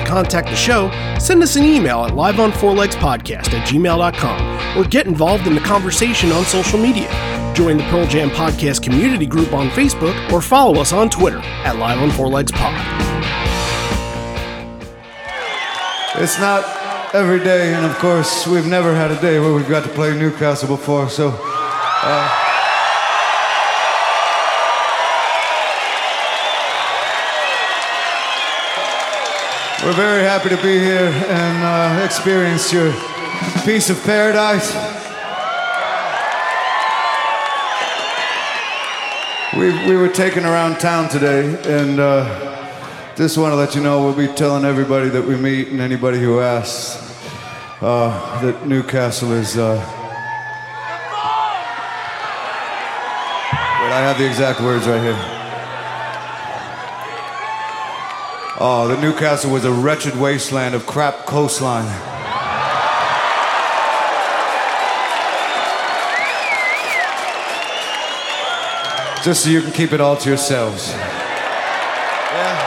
to contact the show, send us an email at liveonfourlegspodcast at gmail.com or get involved in the conversation on social media. Join the Pearl Jam Podcast community group on Facebook or follow us on Twitter at Live on Four Legs Pod. It's not every day, and of course, we've never had a day where we've got to play Newcastle before, so. Uh, we're very happy to be here and uh, experience your piece of paradise. We, we were taken around town today, and uh, just want to let you know we'll be telling everybody that we meet and anybody who asks uh, that Newcastle is. Uh... Wait, I have the exact words right here. Oh, the Newcastle was a wretched wasteland of crap coastline. Just so you can keep it all to yourselves. Yeah.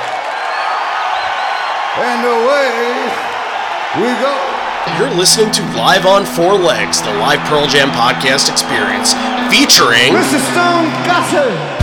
And away we go. You're listening to Live on Four Legs, the live Pearl Jam podcast experience, featuring Mr. Stone Gossard.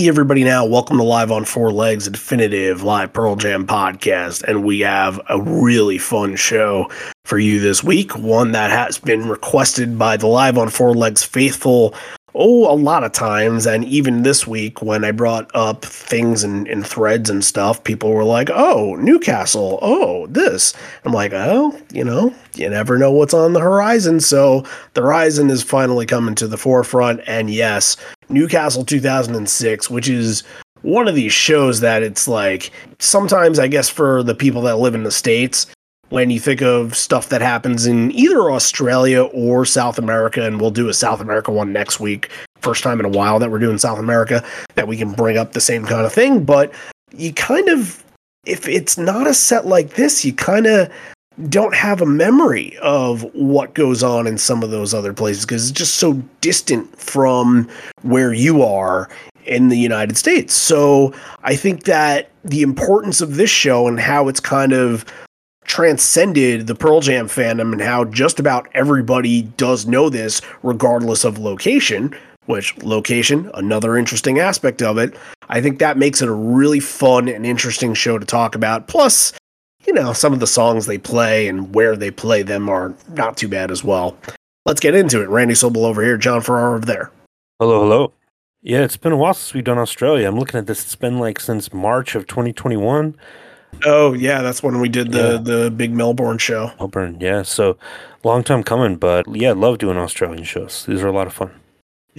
Hey, everybody, now welcome to Live on Four Legs, a definitive live Pearl Jam podcast. And we have a really fun show for you this week, one that has been requested by the Live on Four Legs faithful. Oh, a lot of times. And even this week, when I brought up things in, in threads and stuff, people were like, oh, Newcastle. Oh, this. I'm like, oh, you know, you never know what's on the horizon. So the horizon is finally coming to the forefront. And yes, Newcastle 2006, which is one of these shows that it's like sometimes I guess for the people that live in the states when you think of stuff that happens in either Australia or South America and we'll do a South America one next week first time in a while that we're doing South America that we can bring up the same kind of thing but you kind of if it's not a set like this you kind of don't have a memory of what goes on in some of those other places because it's just so distant from where you are in the United States. So I think that the importance of this show and how it's kind of transcended the Pearl Jam fandom and how just about everybody does know this regardless of location, which location, another interesting aspect of it. I think that makes it a really fun and interesting show to talk about. Plus, you know, some of the songs they play and where they play them are not too bad as well. Let's get into it. Randy Sobel over here, John Farrar over there. Hello, hello. Yeah, it's been a while since we've done Australia. I'm looking at this. It's been like since March of 2021. Oh yeah, that's when we did the Yeah. the big Melbourne show. Melbourne, yeah. So long time coming, but yeah, love doing Australian shows. These are a lot of fun.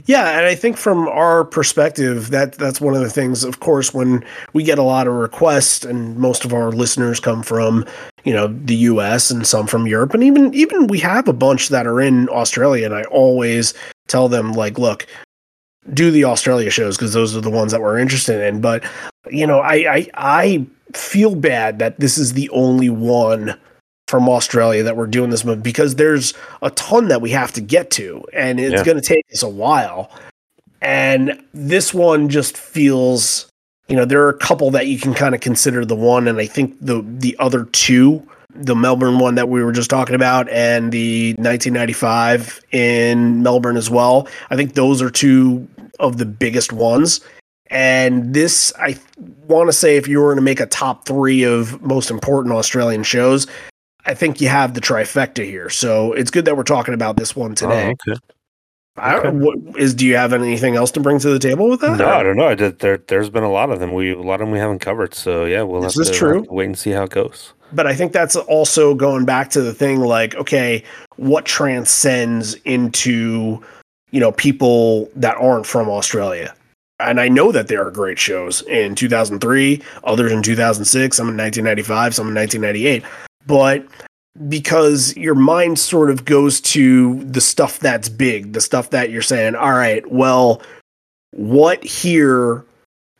Yeah, and I think from our perspective, that that's one of the things. Of course, when we get a lot of requests, and most of our listeners come from, you know, the U.S. and some from Europe, and even even we have a bunch that are in Australia. And I always tell them like, look, do the Australia shows because those are the ones that we're interested in. But you know, I I I feel bad that this is the only one from Australia that we're doing this with because there's a ton that we have to get to, and it's Yeah. going to take us a while. And this one just feels, you know, there are a couple that you can kind of consider the one, and I think the the other two, the Melbourne one that we were just talking about, and the 1995 in Melbourne as well. I think those are two of the biggest ones. And this, I want to say, if you were to make a top three of most important Australian shows, I think you have the trifecta here. So it's good that we're talking about this one oh, today. Oh, okay. I don't, what, is do you have anything else to bring to the table with that? No, I don't know. I did, there, there's been a lot of them. We a lot of them we haven't covered. So yeah, we'll This have is to, true. have to wait and see how it goes. but I think that's also going back to the thing like, okay, what transcends into, you know, people that aren't from Australia? And I know that there are great shows in 2003, others in 2006, some in 1995, some in 1998. But because your mind sort of goes to the stuff that's big, the stuff that you're saying, all right, well, what here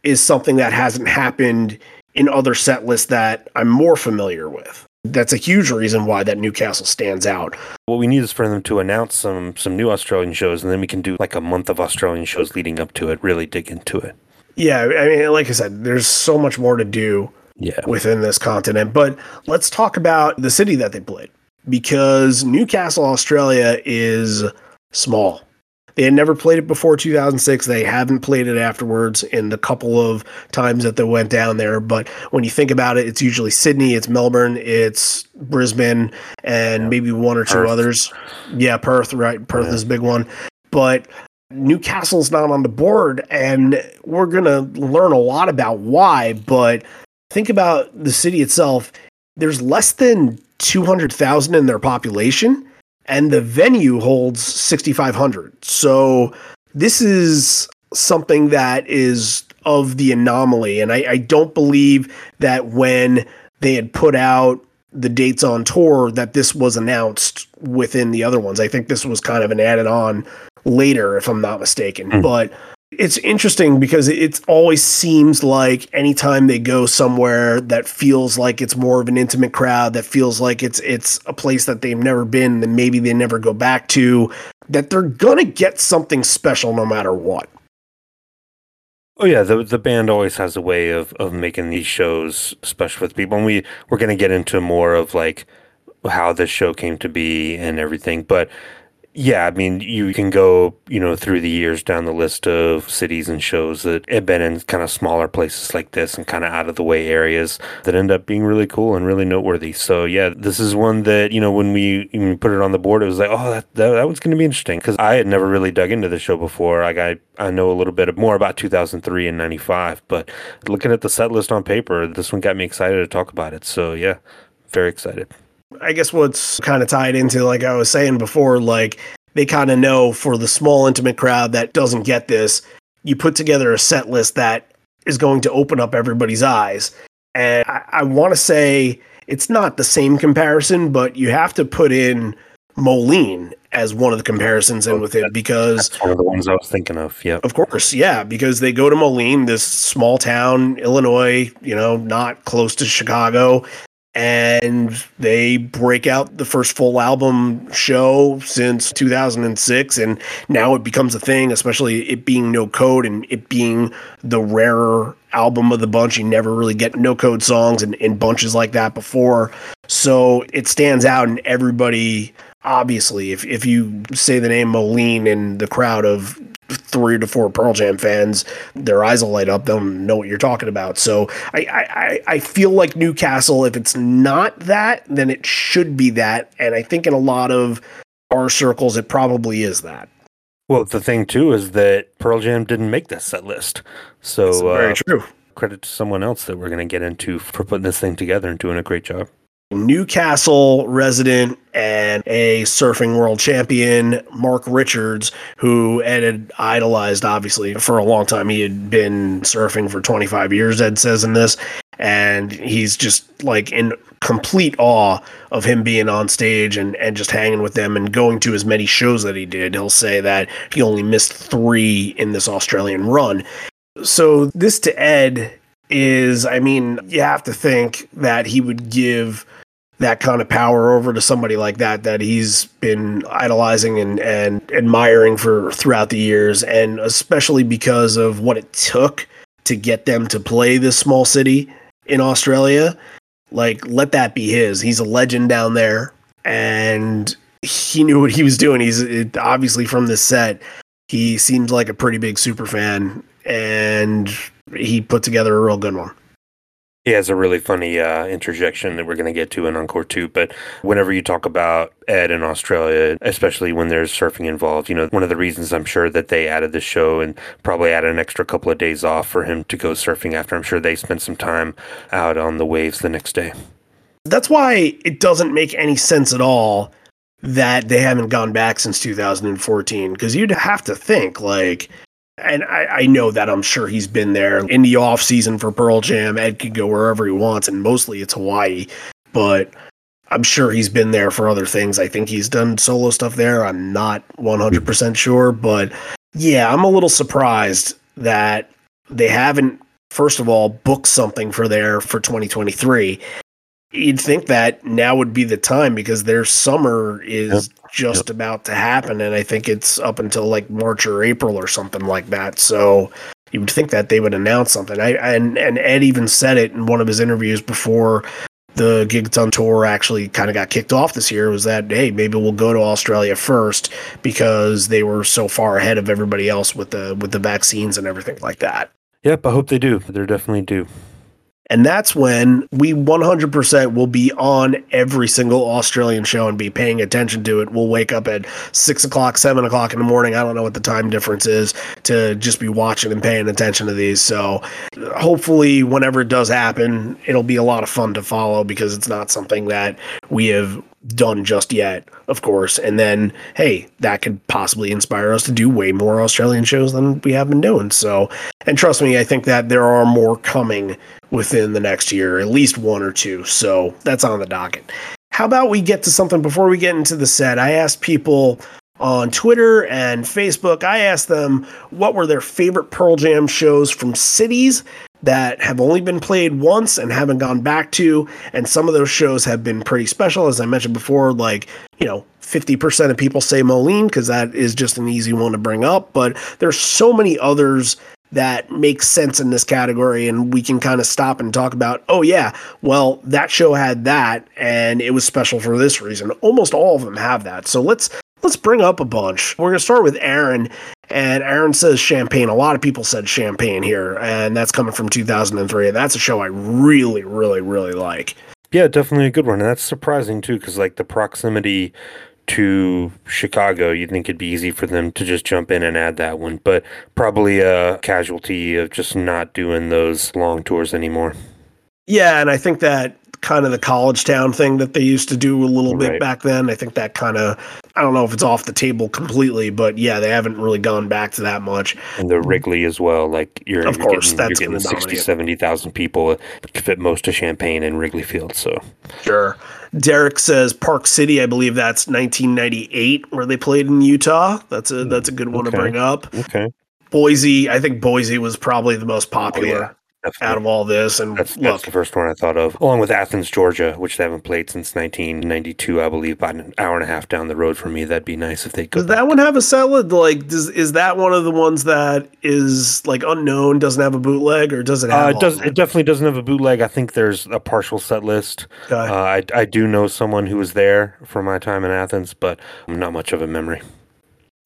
is something that hasn't happened in other set lists that I'm more familiar with. That's a huge reason why that Newcastle stands out. What we need is for them to announce some some new Australian shows, and then we can do like a month of Australian shows leading up to it. Really dig into it. Yeah, I mean, like I said, there's so much more to do Yeah. within this continent. But let's talk about the city that they played because Newcastle, Australia is small. They had never played it before 2006. They haven't played it afterwards in the couple of times that they went down there. But when you think about it, it's usually Sydney, it's Melbourne, it's Brisbane, and maybe one or two Perth. others. Yeah, Perth, right? Perth Yeah. is a big one. But Newcastle's not on the board, and we're going to learn a lot about why. But think about the city itself. There's less than 200,000 in their population, and the venue holds 6,500. So this is something that is of the anomaly. And I, I don't believe that when they had put out the dates on tour that this was announced within the other ones. I think this was kind of an added on later, if I'm not mistaken. Hmm. But it's interesting because it always seems like anytime they go somewhere that feels like it's more of an intimate crowd, that feels like it's it's a place that they've never been, that maybe they never go back to, that they're gonna get something special no matter what. Oh yeah, the the band always has a way of of making these shows special with people, and we we're gonna get into more of like how this show came to be and everything. But yeah, I mean, you can go you know through the years down the list of cities and shows that have been in kind of smaller places like this and kind of out of the way areas that end up being really cool and really noteworthy. So yeah, this is one that you know when we put it on the board, it was like, oh, that that, that one's going to be interesting because I had never really dug into the show before. Like I I know a little bit more about 2003 and 95, but looking at the set list on paper, this one got me excited to talk about it. So yeah, very excited. I guess what's kind of tied into, like I was saying before, like they kind of know for the small, intimate crowd that doesn't get this, you put together a set list that is going to open up everybody's eyes. And I, I want to say it's not the same comparison, but you have to put in Moline as one of the comparisons in with it because That's one of the ones I was thinking of. Yeah. of course, yeah, because they go to Moline, this small town, Illinois, you know, not close to Chicago, and they break out the first full album show since 2006 and now it becomes a thing especially it being no code and it being the rarer album of the bunch. You never really get no code songs in, in bunches like that before. So it stands out and everybody obviously if, if you say the name moline in the crowd of three to four Pearl Jam fans, their eyes will light up. They'll know what you're talking about. So I, I, I- feel like Newcastle, if it's not that, then it should be that. And I think in a lot of our circles, it probably is that. Well, the thing too is that Pearl Jam didn't make this set list, so It's very uh, true. credit to someone else that we're going to get into for putting this thing together and doing a great job. Newcastle resident and a surfing world champion, Mark Richards, who Ed had idolized, obviously, for a long time. He had been surfing for 25 years, Ed says in this. And he's just like in complete awe of him being on stage and, and just hanging with them and going to as many shows that he did. He'll say that he only missed three in this Australian run. So, this to Ed is, I mean, you have to think that he would give that kind of power over to somebody like that that he's been idolizing and, and admiring for throughout the years. And especially because of what it took to get them to play this small city in Australia like let that be his. He's a legend down there and he knew what he was doing. He's it, obviously from this set he seems like a pretty big super fan and he put together a real good one. He has a really funny uh, interjection that we're going to get to in Encore 2. But whenever you talk about Ed in Australia, especially when there's surfing involved, you know, one of the reasons I'm sure that they added this show and probably added an extra couple of days off for him to go surfing after, I'm sure they spent some time out on the waves the next day. That's why it doesn't make any sense at all that they haven't gone back since 2014 because you'd have to think like and I, I, know that I'm sure he's been there in the off season for Pearl Jam. Ed can go wherever he wants, and mostly it's Hawaii. But I'm sure he's been there for other things. I think he's done solo stuff there. I'm not 100% sure, but yeah, I'm a little surprised that they haven't, first of all, booked something for there for 2023. You'd think that now would be the time because their summer is yep just yep. about to happen, and I think it's up until like March or April or something like that. So you would think that they would announce something. I and and Ed even said it in one of his interviews before the Gigaton tour actually kind of got kicked off this year was that hey maybe we'll go to Australia first because they were so far ahead of everybody else with the with the vaccines and everything like that. Yep, I hope they do. They're definitely do. And that's when we 100% will be on every single Australian show and be paying attention to it. We'll wake up at six o'clock, seven o'clock in the morning. I don't know what the time difference is to just be watching and paying attention to these. So hopefully, whenever it does happen, it'll be a lot of fun to follow because it's not something that we have done just yet, of course. And then, hey, that could possibly inspire us to do way more Australian shows than we have been doing. So, and trust me, I think that there are more coming within the next year, at least one or two. So that's on the docket. How about we get to something before we get into the set? I asked people on Twitter and Facebook, I asked them what were their favorite Pearl Jam shows from cities that have only been played once and haven't gone back to. And some of those shows have been pretty special. As I mentioned before, like, you know, 50% of people say Moline because that is just an easy one to bring up. But there's so many others that make sense in this category and we can kind of stop and talk about oh yeah well that show had that and it was special for this reason almost all of them have that so let's let's bring up a bunch we're going to start with aaron and Aaron says Champaign. A lot of people said Champaign here, and that's coming from 2003. That's a show I really, really, really like. Yeah, definitely a good one. And that's surprising too, because like the proximity to Chicago, you'd think it'd be easy for them to just jump in and add that one, but probably a casualty of just not doing those long tours anymore. Yeah, and I think that kind of the college town thing that they used to do a little right. bit back then. I think that kind of I don't know if it's off the table completely, but yeah, they haven't really gone back to that much. And the Wrigley as well, like you're of you're course getting, that's you're getting 60, 70,000 people to fit most of Champaign in Wrigley Field. So sure. Derek says Park City. I believe that's 1998 where they played in Utah. That's a that's a good one okay. to bring up. Okay. Boise. I think Boise was probably the most popular. Oh, yeah. Definitely. out of all this. And that's, look, that's the first one I thought of, along with Athens, Georgia, which they haven't played since 1992, I believe, about an hour and a half down the road from me. That'd be nice if they could. Does that one have a salad? Like, does is that one of the ones that is like unknown, doesn't have a bootleg, or does it have? Uh, it does. It definitely doesn't have a bootleg. I think there's a partial set list. Okay. Uh, I I do know someone who was there for my time in Athens, but I'm not much of a memory.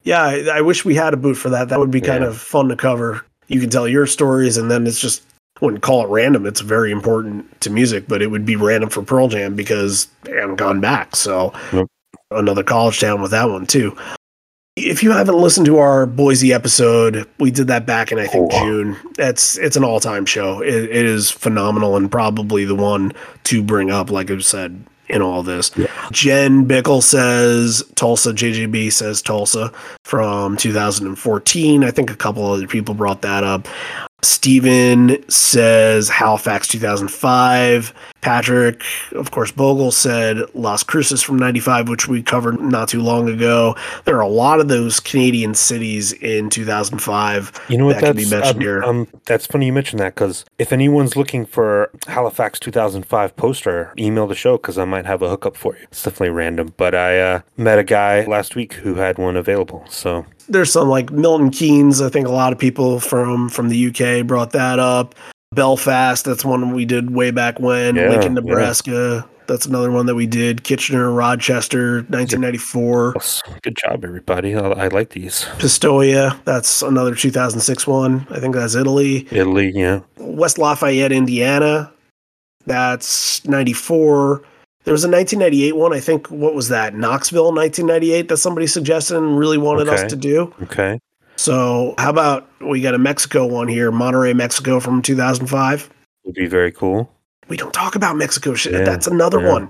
Yeah, I, I wish we had a boot for that. That would be kind yeah. of fun to cover. You can tell your stories, and then it's just wouldn't call it random. It's very important to music, but it would be random for Pearl Jam because they haven't gone back. So nope. another college town with that one too. If you haven't listened to our Boise episode, we did that back in I think oh. June. It's it's an all time show. It, it is phenomenal and probably the one to bring up. Like I said, in all this. Yeah. Jen Bickle says Tulsa. JJB says Tulsa from 2014. I think a couple other people brought that up. Steven says Halifax 2005. Patrick, of course, Bogle said Las Cruces from 95, which we covered not too long ago. There are a lot of those Canadian cities in 2005 you know what, that that's, can be mentioned um, here. Um, that's funny you mentioned that because if anyone's looking for Halifax 2005 poster, email the show because I might have a hookup for you. It's definitely random, but I uh, met a guy last week who had one available. So there's some like Milton Keynes. I think a lot of people from from the UK brought that up. Belfast, that's one we did way back when. Yeah, Lincoln, yeah. Nebraska, that's another one that we did. Kitchener, Rochester, 1994. Good job, everybody. I, I like these. Pistoia, that's another 2006 one. I think that's Italy. Italy, yeah. West Lafayette, Indiana, that's 94. There was a 1998 one. I think, what was that? Knoxville, 1998, that somebody suggested and really wanted Okay. us to do. Okay. So, how about we got a Mexico one here, Monterrey, Mexico from 2005? Would be very cool. We don't talk about Mexico shit. Yeah, That's another yeah. one.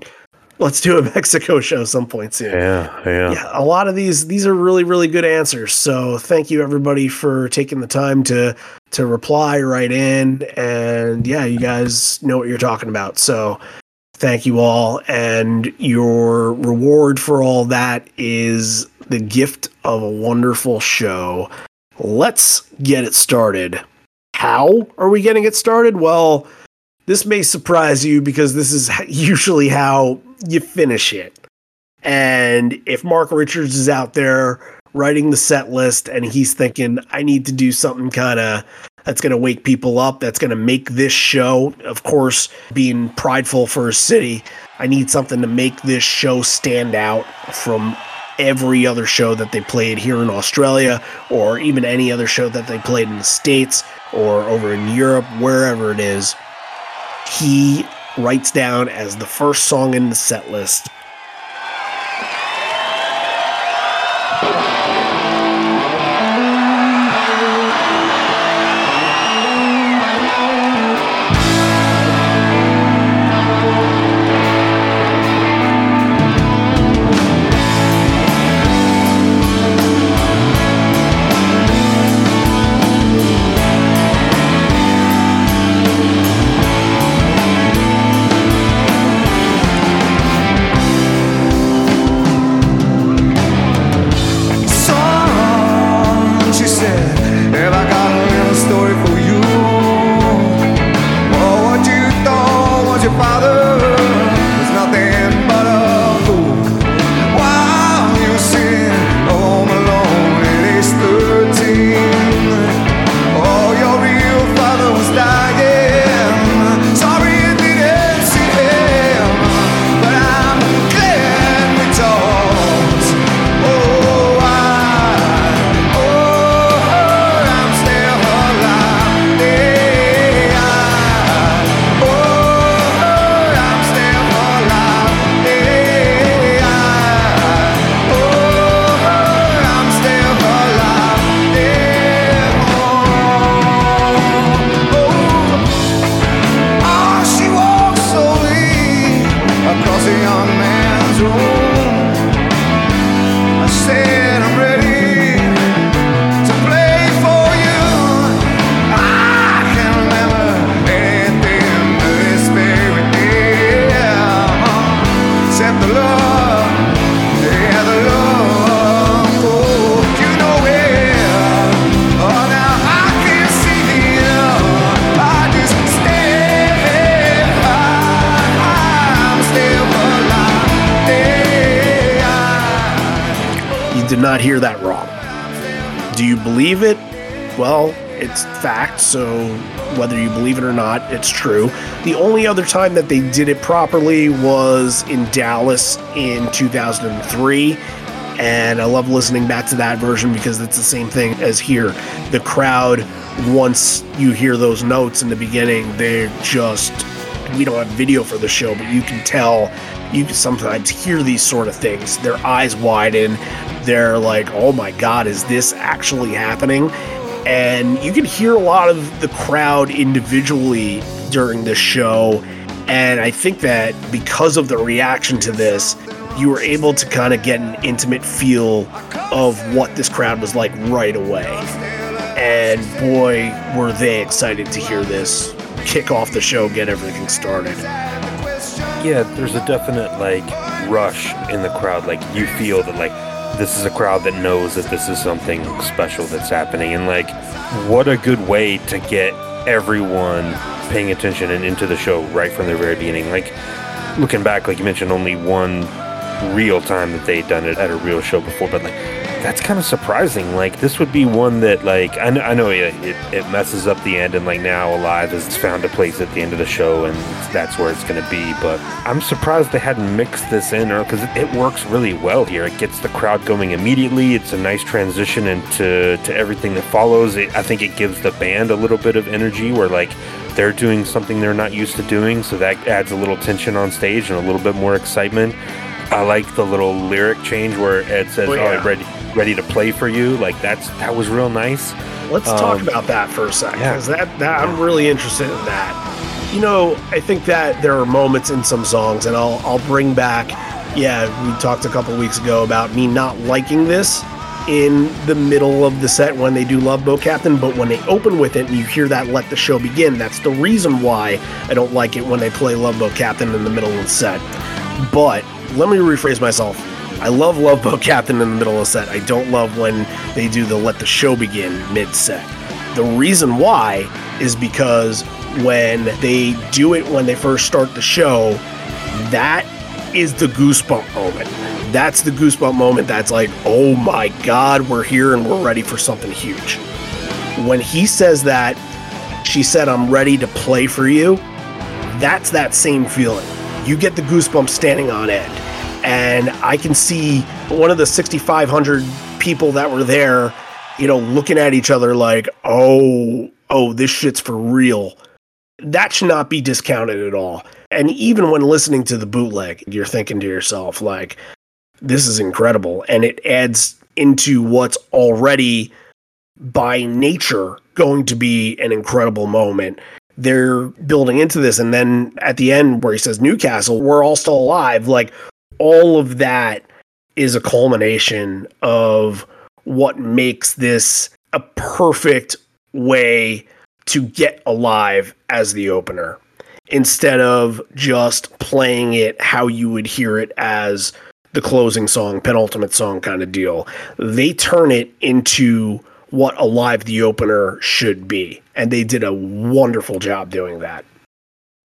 Let's do a Mexico show some point soon. Yeah, yeah. Yeah, a lot of these these are really really good answers. So thank you everybody for taking the time to to reply right in and yeah, you guys know what you're talking about. So thank you all and your reward for all that is the gift of a wonderful show. Let's get it started. How are we getting it started? Well, this may surprise you because this is usually how you finish it. And if Mark Richards is out there writing the set list and he's thinking, I need to do something kind of that's going to wake people up, that's going to make this show, of course, being prideful for a city, I need something to make this show stand out from every other show that they played here in Australia or even any other show that they played in the States or over in Europe, wherever it is. He writes down as the first song in the set list believe it? Well, it's fact, so whether you believe it or not, it's true. The only other time that they did it properly was in Dallas in 2003. And I love listening back to that version because it's the same thing as here. The crowd, once you hear those notes in the beginning, they're just we don't have video for the show, but you can tell you can sometimes hear these sort of things. Their eyes widen. They're like, oh my God, is this actually happening? And you can hear a lot of the crowd individually during this show. And I think that because of the reaction to this, you were able to kind of get an intimate feel of what this crowd was like right away. And boy, were they excited to hear this kick off the show, get everything started. Yeah, there's a definite like rush in the crowd. Like you feel that like this is a crowd that knows that this is something special that's happening, and like what a good way to get everyone paying attention and into the show right from the very beginning. Like looking back, like you mentioned, only one real time that they'd done it at a real show before, but like that's kind of surprising. Like this would be one that like I know, I know it, it, it messes up the end and like now Alive has found a place at the end of the show and that's where it's going to be. But I'm surprised they hadn't mixed this in or because it, it, works really well here. It gets the crowd going immediately. It's a nice transition into to everything that follows. It, I think it gives the band a little bit of energy where like they're doing something they're not used to doing, so that adds a little tension on stage and a little bit more excitement. I like the little lyric change where Ed says, "Oh, yeah. oh ready, ready to play for you." Like that's that was real nice. Let's um, talk about that for a second, because yeah. that, that I'm really interested in that. You know, I think that there are moments in some songs, and I'll I'll bring back. Yeah, we talked a couple weeks ago about me not liking this in the middle of the set when they do Love Boat Captain, but when they open with it and you hear that Let the Show Begin, that's the reason why I don't like it when they play Love Boat Captain in the middle of the set. But let me rephrase myself. I love Love Boat Captain in the middle of set. I don't love when they do the Let the Show Begin mid set. The reason why is because when they do it when they first start the show, that is the goosebump moment. That's the goosebump moment that's like, oh my God, we're here and we're ready for something huge. When he says that, she said, I'm ready to play for you, that's that same feeling. You get the goosebumps standing on end and I can see one of the 6,500 people that were there, you know, looking at each other like, oh, oh, this shit's for real. That should not be discounted at all. And even when listening to the bootleg, you're thinking to yourself, like, this is incredible. And it adds into what's already by nature going to be an incredible moment they're building into this and then at the end where he says newcastle we're all still alive like all of that is a culmination of what makes this a perfect way to get alive as the opener instead of just playing it how you would hear it as the closing song, penultimate song kind of deal. They turn it into what Alive the opener should be. And they did a wonderful job doing that.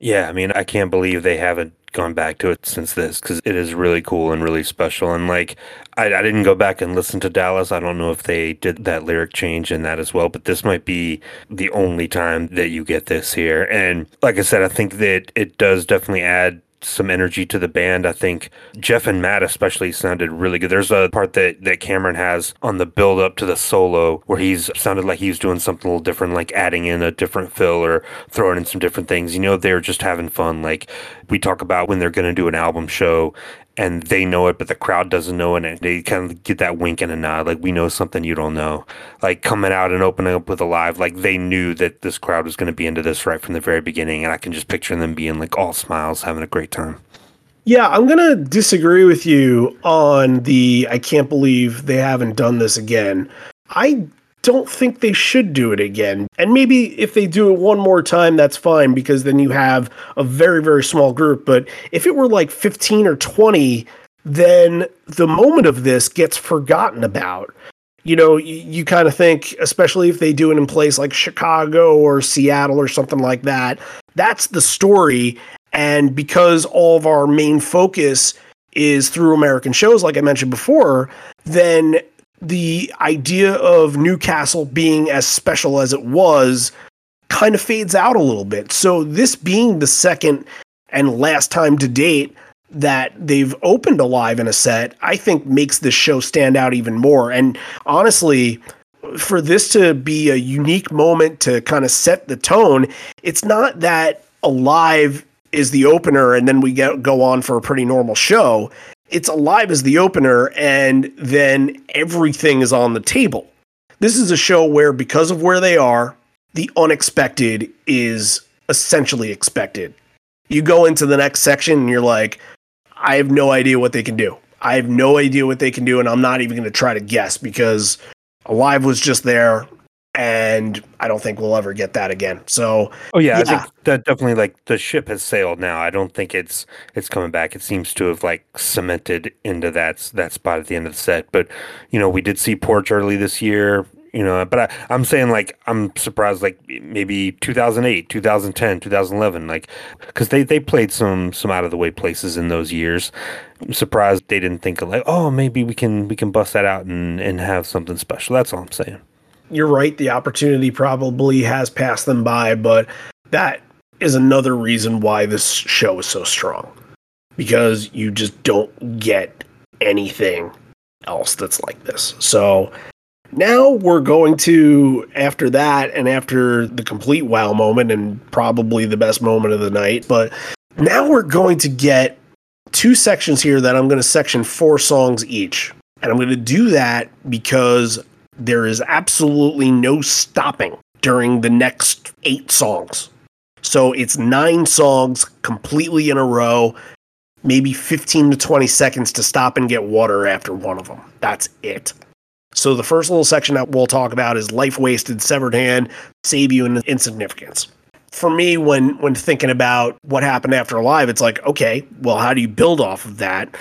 Yeah, I mean, I can't believe they haven't gone back to it since this because it is really cool and really special. And like, I, I didn't go back and listen to Dallas. I don't know if they did that lyric change in that as well, but this might be the only time that you get this here. And like I said, I think that it does definitely add some energy to the band. I think Jeff and Matt especially sounded really good. There's a part that, that Cameron has on the build up to the solo where he's sounded like he was doing something a little different, like adding in a different fill or throwing in some different things. You know, they're just having fun. Like we talk about when they're going to do an album show and they know it, but the crowd doesn't know it. And they kind of get that wink and a nod, like we know something you don't know. Like coming out and opening up with a live, like they knew that this crowd was going to be into this right from the very beginning, and I can just picture them being like all smiles, having a great time. Yeah, I'm gonna disagree with you on the. I can't believe they haven't done this again. I don't think they should do it again. And maybe if they do it one more time, that's fine because then you have a very, very small group. But if it were like 15 or 20, then the moment of this gets forgotten about. You know, you, you kind of think, especially if they do it in place like Chicago or Seattle or something like that, that's the story. And because all of our main focus is through American shows, like I mentioned before, then the idea of Newcastle being as special as it was kind of fades out a little bit. So, this being the second and last time to date that they've opened alive in a set, I think makes this show stand out even more. And honestly, for this to be a unique moment to kind of set the tone, it's not that alive is the opener and then we get go on for a pretty normal show it's alive as the opener, and then everything is on the table. This is a show where, because of where they are, the unexpected is essentially expected. You go into the next section and you're like, I have no idea what they can do. I have no idea what they can do, and I'm not even going to try to guess because Alive was just there and I don't think we'll ever get that again. So, oh yeah, yeah, I think that definitely like the ship has sailed now. I don't think it's it's coming back. It seems to have like cemented into that that spot at the end of the set. But you know, we did see Porch early this year. you know. But I, I'm saying like I'm surprised, like maybe 2008, 2010, 2011, like because they they played some some out of the way places in those years. I'm surprised they didn't think of like, oh, maybe we can we can bust that out and and have something special. That's all I'm saying. You're right. The opportunity probably has passed them by, but that is another reason why this show is so strong because you just don't get anything else that's like this. So now we're going to, after that, and after the complete wow moment, and probably the best moment of the night, but now we're going to get two sections here that I'm going to section four songs each. And I'm going to do that because there is absolutely no stopping during the next eight songs. So it's nine songs completely in a row, maybe 15 to 20 seconds to stop and get water after one of them. That's it. So the first little section that we'll talk about is life wasted, severed hand, save you, and insignificance. For me, when when thinking about what happened after Alive, it's like, okay, well, how do you build off of that?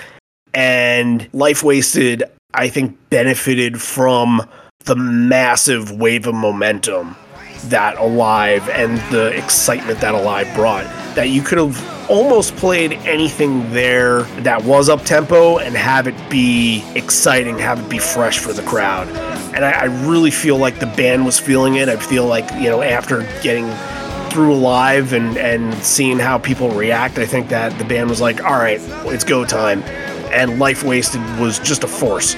And life wasted, I think, benefited from the massive wave of momentum that Alive and the excitement that Alive brought. That you could have almost played anything there that was up tempo and have it be exciting, have it be fresh for the crowd. And I, I really feel like the band was feeling it. I feel like, you know, after getting through Alive and, and seeing how people react, I think that the band was like, all right, it's go time. And Life Wasted was just a force.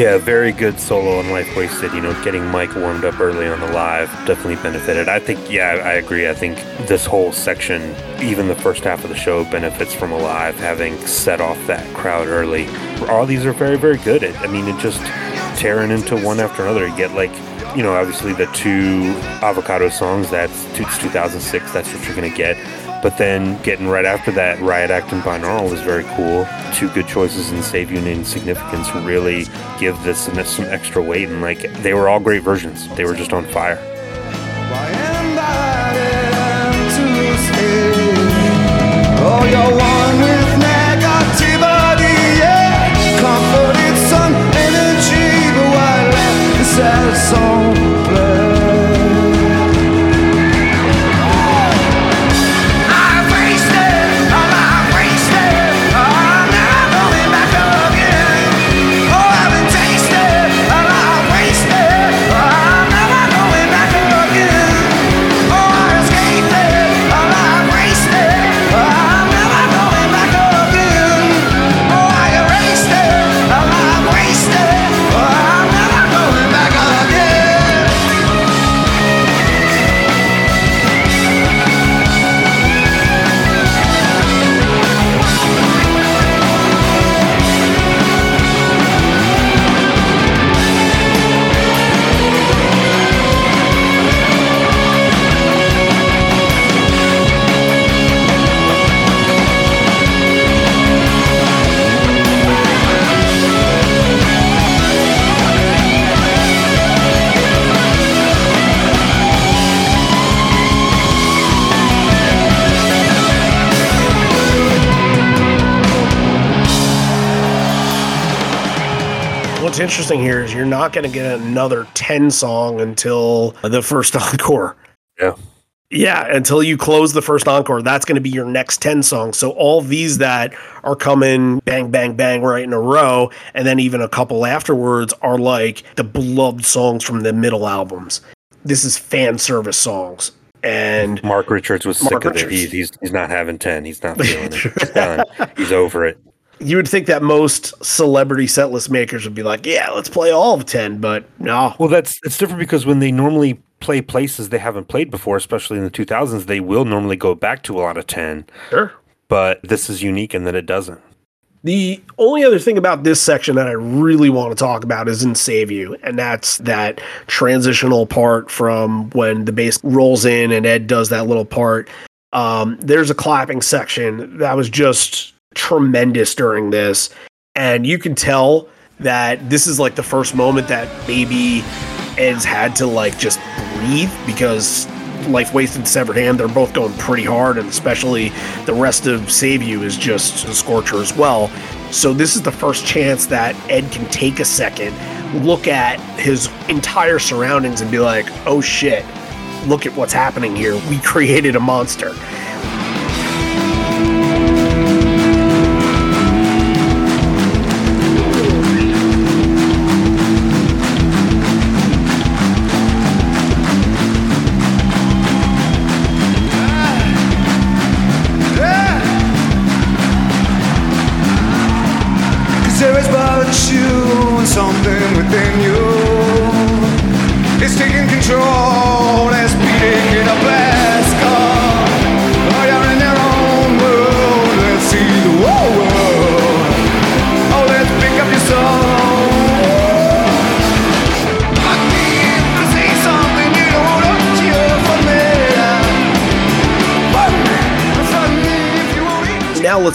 Yeah, very good solo on Life Wasted. You know, getting Mike warmed up early on the live definitely benefited. I think, yeah, I agree. I think this whole section, even the first half of the show, benefits from Alive having set off that crowd early. All these are very, very good. It, I mean, it just tearing into one after another. You get like, you know, obviously the two avocado songs. That's it's 2006. That's what you're gonna get. But then getting right after that, Riot Act and Binaural was very cool. Two good choices in Save You and Insignificance really give this some, some extra weight. And like, they were all great versions. They were just on fire. Oh, interesting here is you're not going to get another 10 song until the first encore. Yeah. Yeah, until you close the first encore, that's going to be your next 10 songs. So all these that are coming bang, bang, bang right in a row, and then even a couple afterwards are like the beloved songs from the middle albums. This is fan service songs. And Mark Richards was Mark sick of it. Richards. He, he's, he's not having 10. He's not feeling it. He's done. He's over it. You would think that most celebrity setlist makers would be like, yeah, let's play all of 10, but no. Well, that's it's different because when they normally play places they haven't played before, especially in the 2000s, they will normally go back to a lot of 10. Sure. But this is unique in that it doesn't. The only other thing about this section that I really want to talk about is in Save You, and that's that transitional part from when the bass rolls in and Ed does that little part. Um, there's a clapping section that was just tremendous during this, and you can tell that this is like the first moment that maybe Ed's had to like just breathe because Life Wasted Severed Hand, they're both going pretty hard, and especially the rest of Save You is just a scorcher as well. So this is the first chance that Ed can take a second, look at his entire surroundings and be like, "Oh shit, look at what's happening here. We created a monster."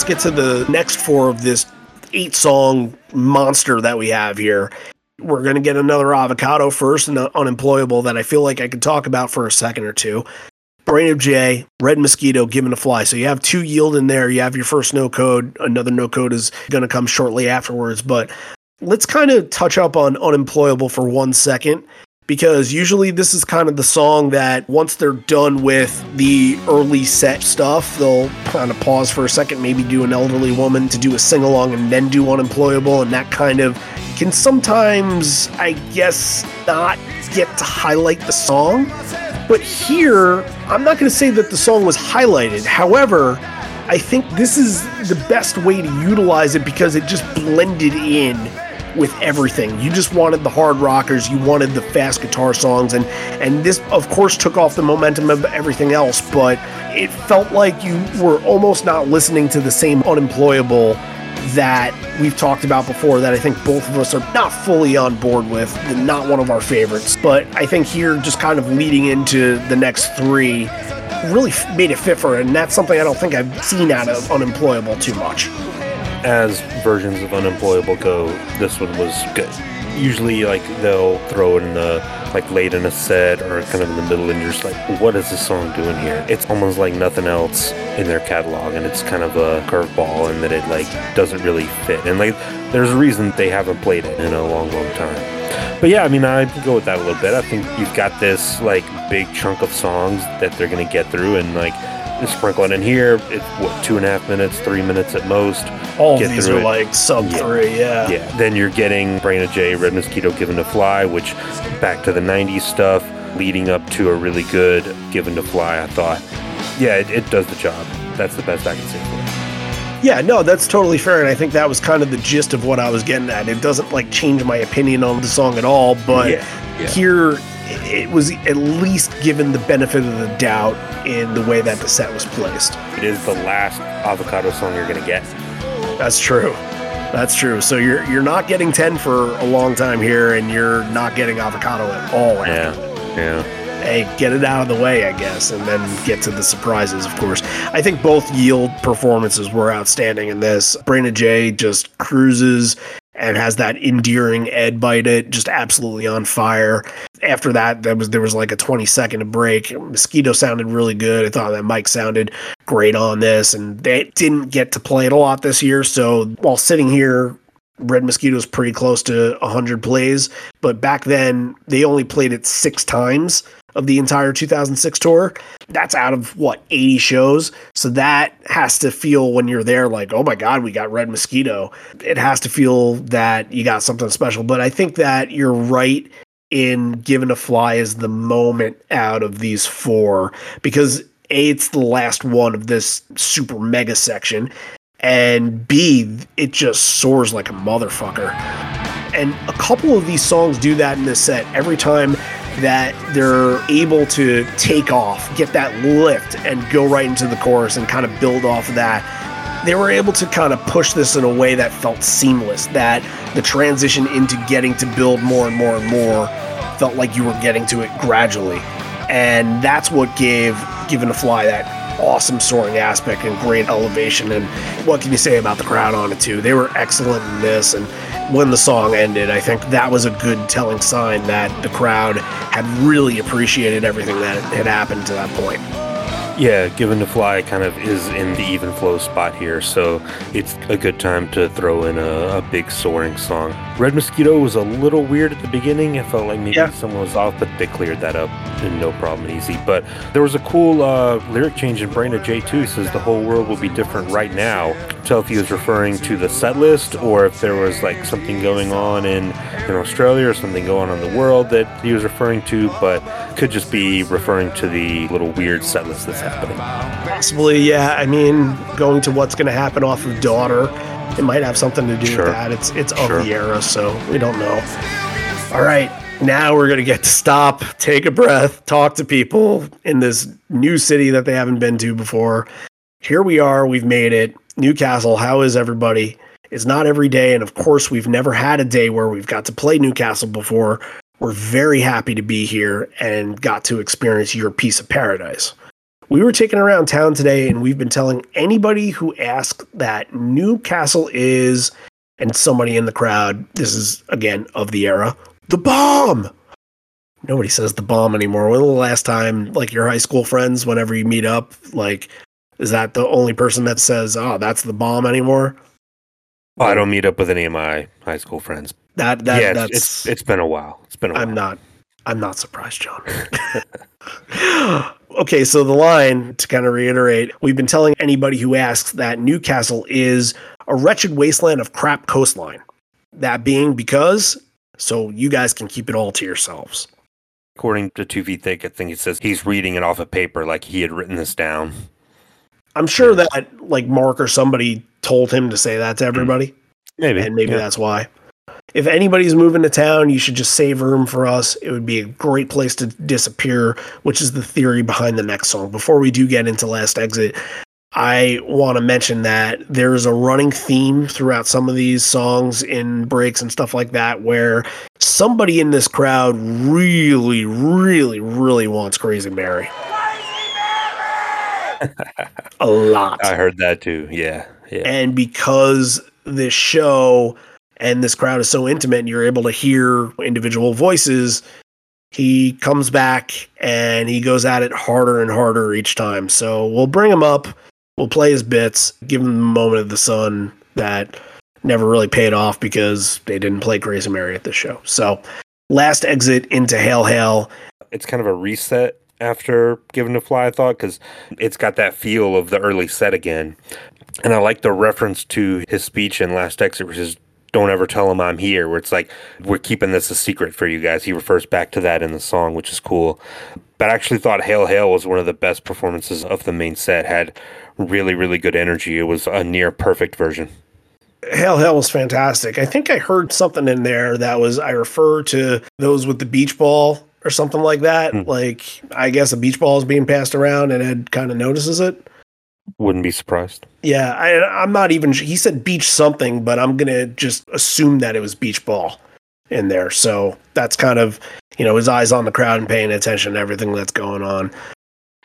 Get to the next four of this eight song monster that we have here. We're going to get another avocado first and unemployable that I feel like I could talk about for a second or two. Brain of J, Red Mosquito, Given to Fly. So you have two yield in there. You have your first no code. Another no code is going to come shortly afterwards. But let's kind of touch up on unemployable for one second because usually this is kind of the song that once they're done with the early set stuff, they'll kind of pause for a second, maybe do an elderly woman to do a sing along and then do unemployable, and that kind of can sometimes, I guess, not get to highlight the song. But here, I'm not going to say that the song was highlighted. However, I think this is the best way to utilize it because it just blended in with everything. You just wanted the hard rockers, you wanted the fast guitar songs, and and this of course took off the momentum of everything else. But it felt like you were almost not listening to the same unemployable that we've talked about before. That I think both of us are not fully on board with, not one of our favorites. But I think here, just kind of leading into the next three. Really made it fit for it, and that's something I don't think I've seen out of Unemployable too much. As versions of unemployable go, this one was good. Usually, like they'll throw it in the like late in a set or kind of in the middle, and you're just like, "What is this song doing here?" It's almost like nothing else in their catalog, and it's kind of a curveball in that it like doesn't really fit. And like, there's a reason they haven't played it in a long, long time. But yeah, I mean, I go with that a little bit. I think you've got this like big chunk of songs that they're gonna get through, and like it in here. It's what two and a half minutes, three minutes at most. All Get these are it. like sub Yeah. three, yeah. Yeah, then you're getting Brain of J, Red Mosquito, Given to Fly, which back to the 90s stuff, leading up to a really good Given to Fly, I thought. Yeah, it, it does the job. That's the best I can say for it. Yeah, no, that's totally fair, and I think that was kind of the gist of what I was getting at. It doesn't like change my opinion on the song at all, but Yeah, yeah. here it was at least given the benefit of the doubt in the way that the set was placed. It is the last avocado song you're going to get. That's true. That's true. So you're you're not getting ten for a long time here, and you're not getting avocado at all. after Yeah, yeah. hey, get it out of the way, I guess, and then get to the surprises, of course. I think both yield performances were outstanding in this. Brain of J just cruises and has that endearing Ed bite it, just absolutely on fire. After that, there was there was like a 20 second break. Mosquito sounded really good. I thought that Mike sounded great on this, and they didn't get to play it a lot this year. So while sitting here Red Mosquito's pretty close to 100 plays, but back then they only played it six times of the entire 2006 tour. That's out of what 80 shows. So that has to feel when you're there like, oh my God, we got Red Mosquito. It has to feel that you got something special. But I think that you're right in Given to Fly is the moment out of these four because A, it's the last one of this super mega section and B, it just soars like a motherfucker. And a couple of these songs do that in this set. Every time that they're able to take off, get that lift, and go right into the chorus and kind of build off of that, they were able to kind of push this in a way that felt seamless. That the transition into getting to build more and more and more felt like you were getting to it gradually. And that's what gave Given to Fly that awesome soaring aspect and great elevation. And what can you say about the crowd on it, too? They were excellent in this. And when the song ended, I think that was a good telling sign that the crowd had really appreciated everything that had happened to that point. Yeah, Given to Fly kind of is in the even flow spot here, so it's a good time to throw in a, a big soaring song. Red Mosquito was a little weird at the beginning. It felt like maybe Yeah. someone was off, but they cleared that up and no problem, easy. But there was a cool uh, lyric change in Brain of J2. He says the whole world will be different right now. Tell if he was referring to the set list or if there was like something going on in, in Australia or something going on in the world that he was referring to, but could just be referring to the little weird set list that's happening. Possibly, yeah. I mean, going to what's going to happen off of Daughter, it might have something to do Sure. with that. It's it's of Sure. the era, so we don't know. All right, now we're going to get to stop, take a breath, talk to people in this new city that they haven't been to before. Here we are. We've made it. Newcastle. How is everybody? It's not every day, and of course, we've never had a day where we've got to play Newcastle before. We're very happy to be here and got to experience your piece of paradise. We were taking around town today and we've been telling anybody who asks that Newcastle is, and somebody in the crowd, this is again of the era, the bomb. Nobody says the bomb anymore. When was the last time, like your high school friends, whenever you meet up, like, is that the only person that says, oh, that's the bomb anymore? Oh, I don't meet up with any of my high school friends. That, that, yeah, it's, that's, it's it's been a while. It's been a while. I'm not. I'm not surprised, John. okay, so the line to kind of reiterate, we've been telling anybody who asks that Newcastle is a wretched wasteland of crap coastline. That being because so you guys can keep it all to yourselves. According to Two Feet Thick, I think it says he's reading it off a paper like he had written this down. I'm sure that like Mark or somebody told him to say that to mm. everybody. Maybe. and maybe yeah. that's why. If anybody's moving to town, you should just save room for us. It would be a great place to disappear, which is the theory behind the next song. Before we do get into Last Exit, I want to mention that there is a running theme throughout some of these songs in breaks and stuff like that where somebody in this crowd really, really, really wants Crazy Mary. a lot. I heard that too. Yeah. Yeah. And because this show and this crowd is so intimate and you're able to hear individual voices, he comes back and he goes at it harder and harder each time. So we'll bring him up, we'll play his bits, give him the moment of the sun that never really paid off because they didn't play Crazy Mary at this show. So last exit into Hail Hail. it's kind of a reset after Given to Fly, I thought, because it's got that feel of the early set again. And I like the reference to his speech in Last Exit, which is don't ever tell him I'm here, where it's like, we're keeping this a secret for you guys. He refers back to that in the song, which is cool. But I actually thought Hail Hail was one of the best performances of the main set, had really, really good energy. It was a near perfect version. Hail Hail was fantastic. I think I heard something in there that was I refer to those with the beach ball or something like that. Hmm. Like I guess a beach ball is being passed around and Ed kind of notices it. Wouldn't be surprised. Yeah, I, I'm not even. He said beach something, but I'm gonna just assume that it was beach ball in there. So that's kind of you know his eyes on the crowd and paying attention to everything that's going on.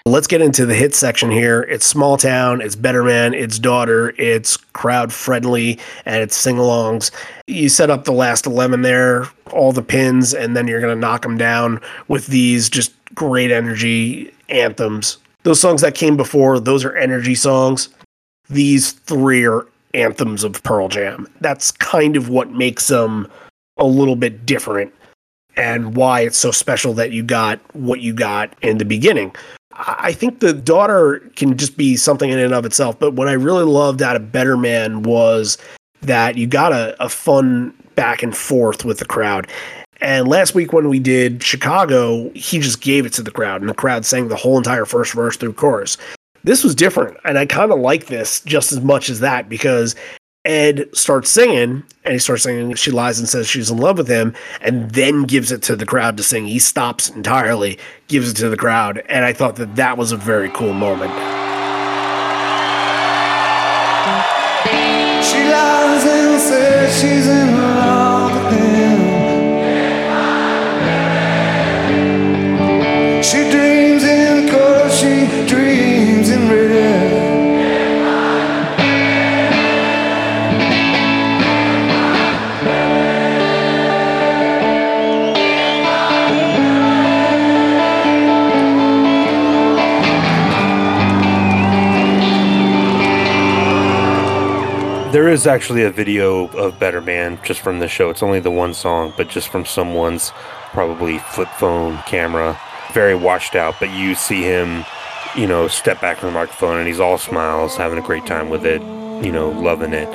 Let's get into the hit section here. It's small town, it's Better Man, it's daughter, it's crowd friendly, and it's sing alongs. You set up the last 11 there, all the pins, and then you're going to knock them down with these just great energy anthems. Those songs that came before, those are energy songs. These three are anthems of Pearl Jam. That's kind of what makes them a little bit different and why it's so special that you got what you got in the beginning. I think the daughter can just be something in and of itself, but what I really loved out of Better Man was that you got a, a fun back and forth with the crowd. And last week when we did Chicago, he just gave it to the crowd, and the crowd sang the whole entire first verse through chorus. This was different, and I kind of like this just as much as that because Ed starts singing, and he starts singing She Lies and Says She's in Love with Him, and then gives it to the crowd to sing. He stops entirely, gives it to the crowd, and I thought that that was a very cool moment. She lies and says she's in is actually a video of Better Man just from the show. It's only the one song, but just from someone's probably flip phone camera. Very washed out, but you see him, you know, step back from the microphone and he's all smiles, having a great time with it, you know, loving it.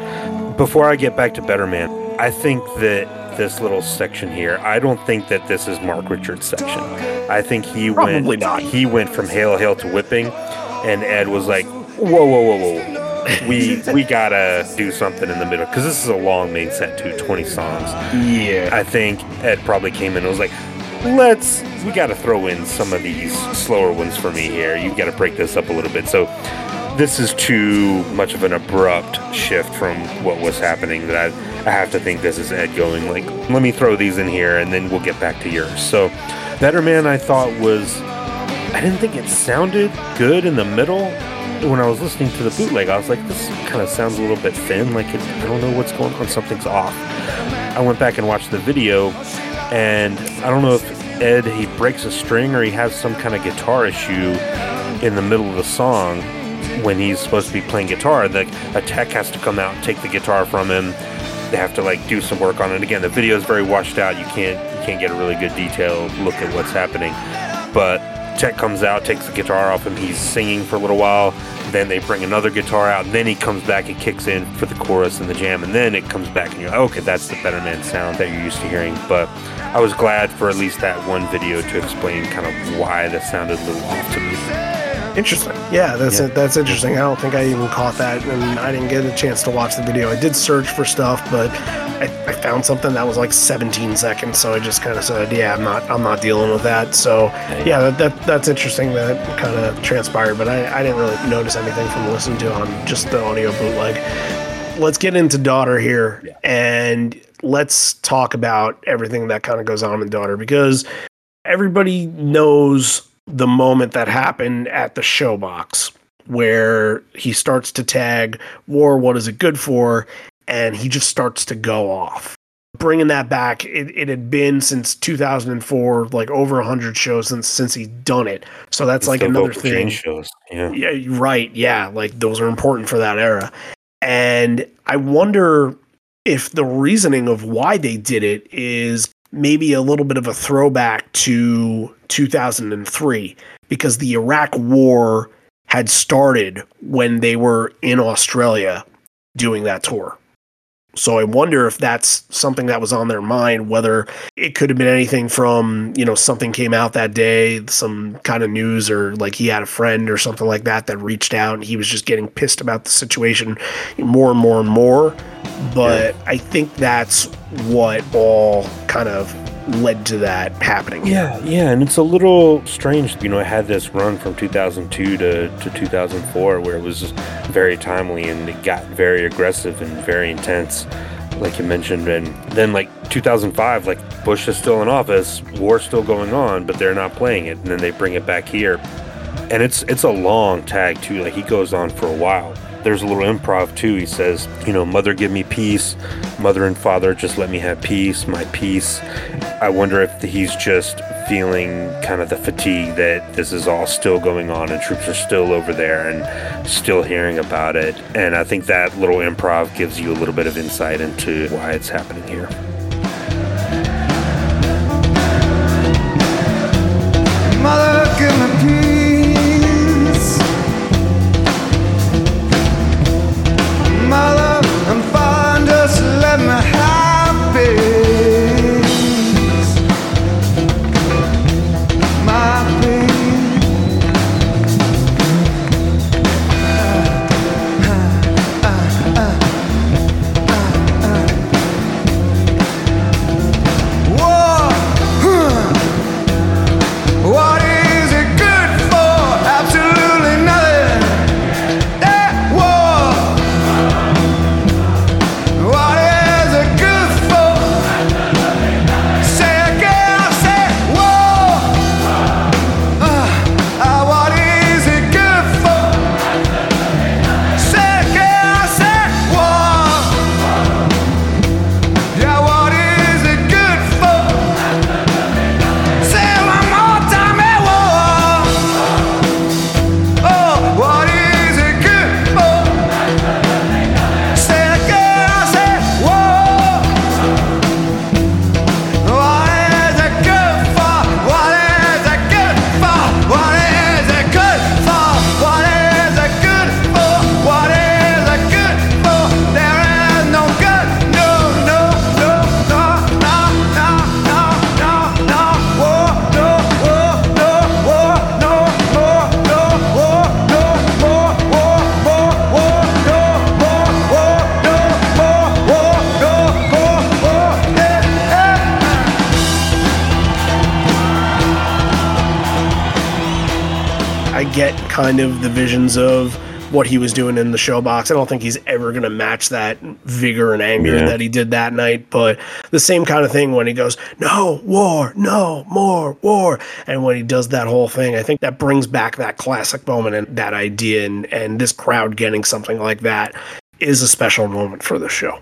Before I get back to Better Man, I think that this little section here, I don't think that this is Mark Richards' section. I think he Probably went not. he went from Hail Hail to Whipping and Ed was like, Whoa, whoa, whoa, whoa. We we gotta do something in the middle because this is a long main set too, 20 songs. Yeah. I think Ed probably came in and was like, let's, we got to throw in some of these slower ones for me here. You got to break this up a little bit. So this is too much of an abrupt shift from what was happening that I, I have to think this is Ed going like, let me throw these in here and then we'll get back to yours. So Better Man I thought was, I didn't think it sounded good in the middle. When I was listening to the bootleg, I was like, this kind of sounds a little bit thin. Like, it, I don't know what's going on. Something's off. I went back and watched the video, and I don't know if Ed he breaks a string or he has some kind of guitar issue in the middle of the song when he's supposed to be playing guitar. A tech has to come out and take the guitar from him. They have to like do some work on it. Again, the video is very washed out. You can't you can't get a really good detailed look at what's happening. But Tech comes out, takes the guitar off him. He's singing for a little while. Then they bring another guitar out. Then he comes back and kicks in for the chorus and the jam. And then it comes back, and you're like, okay, that's the Better Man sound that you're used to hearing. But I was glad for at least that one video to explain kind of why that sounded a little off to me. Interesting. Yeah, that's Yeah. that's interesting. I don't think I even caught that, and I didn't get a chance to watch the video. I did search for stuff, but I, I found something that was like 17 seconds, so I just kind of said, "Yeah, I'm not I'm not dealing with that." So yeah, that, that that's interesting that kind of transpired, but I, I didn't really notice anything from listening to on just the audio bootleg. Let's get into daughter here, and let's talk about everything that kind of goes on in daughter because everybody knows the moment that happened at the showbox where he starts to tag war what is it good for and he just starts to go off bringing that back it, it had been since 2004 like over 100 shows since since he'd done it so that's like another thing change shows. Yeah. yeah, right. Yeah, like those are important for that era. And I wonder if the reasoning of why they did it is maybe a little bit of a throwback to 2003 because the Iraq war had started when they were in Australia doing that tour. So I wonder if that's something that was on their mind, whether it could have been anything from, you know, something came out that day, some kind of news, or like he had a friend or something like that that reached out and he was just getting pissed about the situation more and more and more. But I think that's what all kind of led to that happening. Yeah, yeah, and it's a little strange. You know, I had this run from 2002 to, to 2004 where it was very timely and it got very aggressive and very intense, like you mentioned. And then, like 2005, like Bush is still in office, war's still going on, but they're not playing it, and then they bring it back here, and it's it's a long tag too. Like he goes on for a while. There's a little improv too. He says, you know, mother give me peace, mother and father just let me have peace, my peace. I wonder if he's just feeling kind of the fatigue that this is all still going on and troops are still over there and still hearing about it. And I think that little improv gives you a little bit of insight into why it's happening here. Mother, Mother and father, just let me have kind of the visions of what he was doing in the showbox. I don't think he's ever going to match that vigor and anger Yeah. that he did that night, but the same kind of thing when he goes, "No war, no more war," and when he does that whole thing, I think that brings back that classic moment and that idea, and and this crowd getting something like that is a special moment for the show.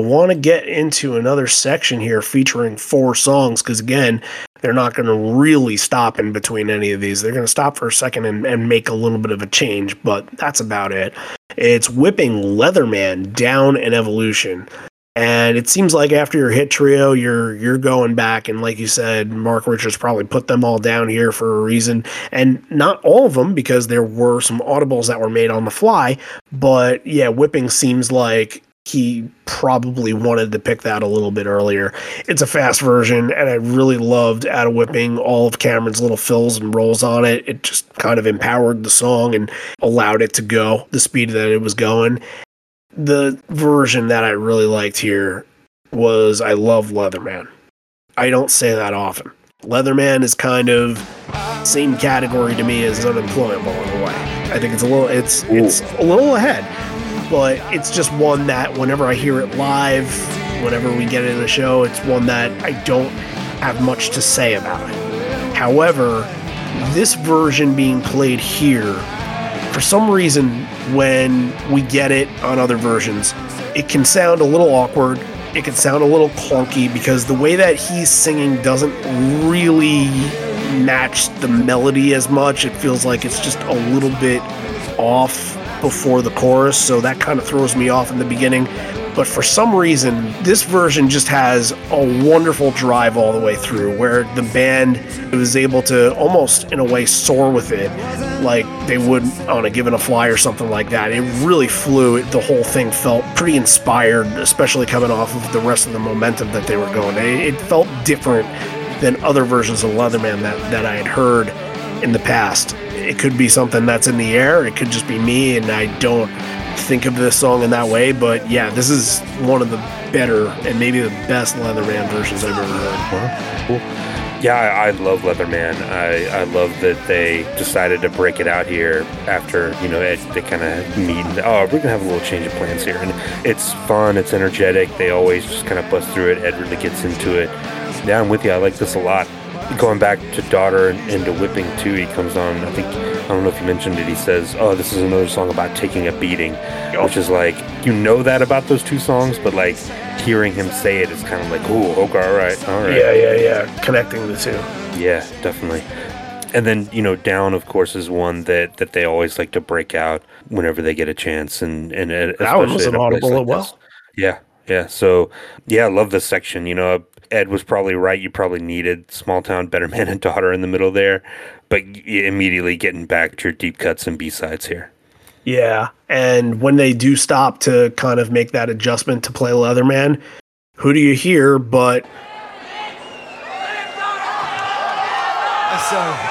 I want to get into another section here featuring four songs because again, they're not going to really stop in between any of these. They're going to stop for a second and, and make a little bit of a change, but that's about it. It's whipping Leatherman down in evolution. And it seems like after your hit trio, you're you're going back and like you said, Mark Richards probably put them all down here for a reason. And not all of them because there were some audibles that were made on the fly. But yeah, whipping seems like he probably wanted to pick that a little bit earlier. It's a fast version, and I really loved out of whipping all of Cameron's little fills and rolls on it. It just kind of empowered the song and allowed it to go the speed that it was going. The version that I really liked here was I love Leatherman. I don't say that often. Leatherman is kind of same category to me as unemployable in a way. I think it's a little it's it's a little ahead but it's just one that whenever I hear it live, whenever we get it in a show, it's one that I don't have much to say about it. However, this version being played here, for some reason, when we get it on other versions, it can sound a little awkward. It can sound a little clunky because the way that he's singing doesn't really match the melody as much. It feels like it's just a little bit off before the chorus, so that kind of throws me off in the beginning. But for some reason, this version just has a wonderful drive all the way through, where the band was able to almost, in a way, soar with it, like they would on a Given a Fly or something like that. It really flew. The whole thing felt pretty inspired, especially coming off of the rest of the momentum that they were going. It, it felt different than other versions of Leatherman that, that I had heard in the past. It could be something that's in the air. It could just be me, and I don't think of this song in that way. But yeah, this is one of the better and maybe the best Leatherman versions I've ever heard. Cool. Yeah, I, love Leatherman. I, I love that they decided to break it out here after, you know, Ed, they kind of meet and, oh, we're going to have a little change of plans here. And it's fun, it's energetic. They always just kind of bust through it. Ed really gets into it. Yeah, I'm with you. I like this a lot. Going back to Daughter and, to Whipping too, he comes on, I think, I don't know if you mentioned it, he says, oh, this is another song about taking a beating, which is like, you know that about those two songs, but like hearing him say it is kind of like, oh okay, all right, all right. Yeah, yeah, yeah. Connecting the two. Yeah, definitely. And then you know, down of course is one that that they always like to break out whenever they get a chance, and and uh, That was an audible like as well. Yeah, yeah. So yeah, I love this section. You know, Ed was probably right. You probably needed small town, better man and daughter in the middle there, but immediately getting back to your deep cuts and B sides here. Yeah, and when they do stop to kind of make that adjustment to play Leatherman, who do you hear but Sorry,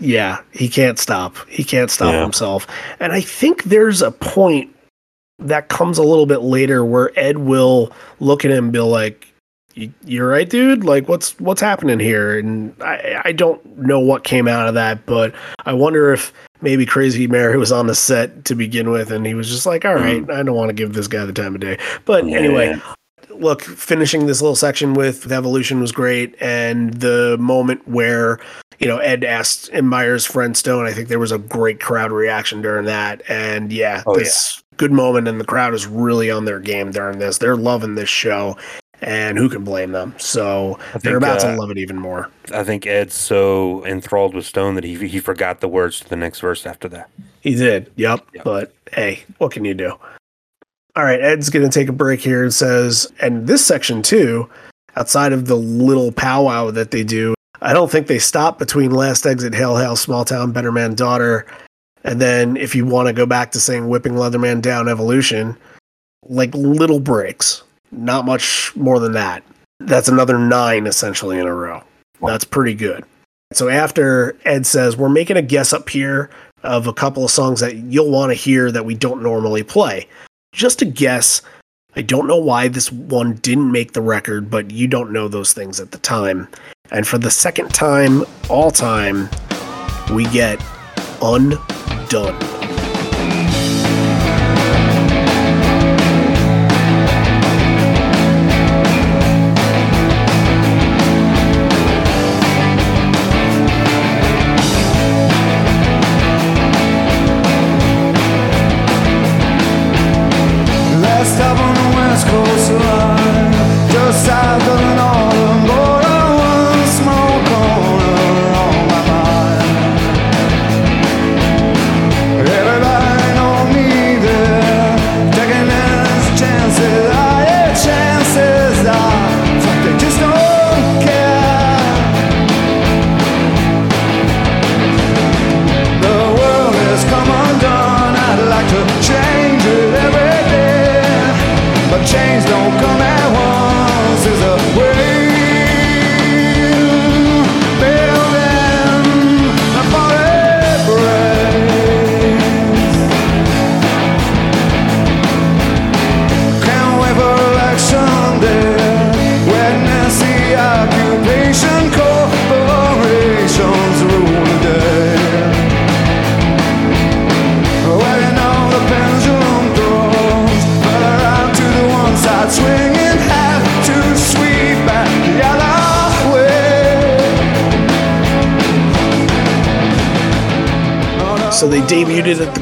yeah, he can't stop. He can't stop Yeah. himself. And I think there's a point that comes a little bit later where Ed will look at him and be like, "You- "You're right, dude. Like, what's what's happening here?" And I I don't know what came out of that, but I wonder if maybe Crazy Mary was on the set to begin with, and he was just like, "All hmm. right, I don't want to give this guy the time of day." But anyway, Yeah. Look, finishing this little section with Evolution was great, and the moment where you know Ed asked and Myers friend Stone, I think there was a great crowd reaction during that, and yeah, Oh, this good moment, and the crowd is really on their game during this. They're loving this show, and who can blame them? So I they're about uh, to love it even more. I think Ed's so enthralled with Stone that he he forgot the words to the next verse after that. He did, yep. Yep. But hey, what can you do? All right, Ed's going to take a break here and says, and this section too, outside of the little powwow that they do, I don't think they stop between Last Exit, Hail Hail, Small Town, Better Man, Daughter. And then if you want to go back to saying Whipping Leatherman Down Evolution, like little breaks, not much more than that. That's another nine essentially in a row. That's pretty good. So after Ed says, We're making a guess up here of a couple of songs that you'll want to hear that we don't normally play. Just a guess. I don't know why this one didn't make the record, but you don't know those things at the time. And for the second time, all time, we get Undone.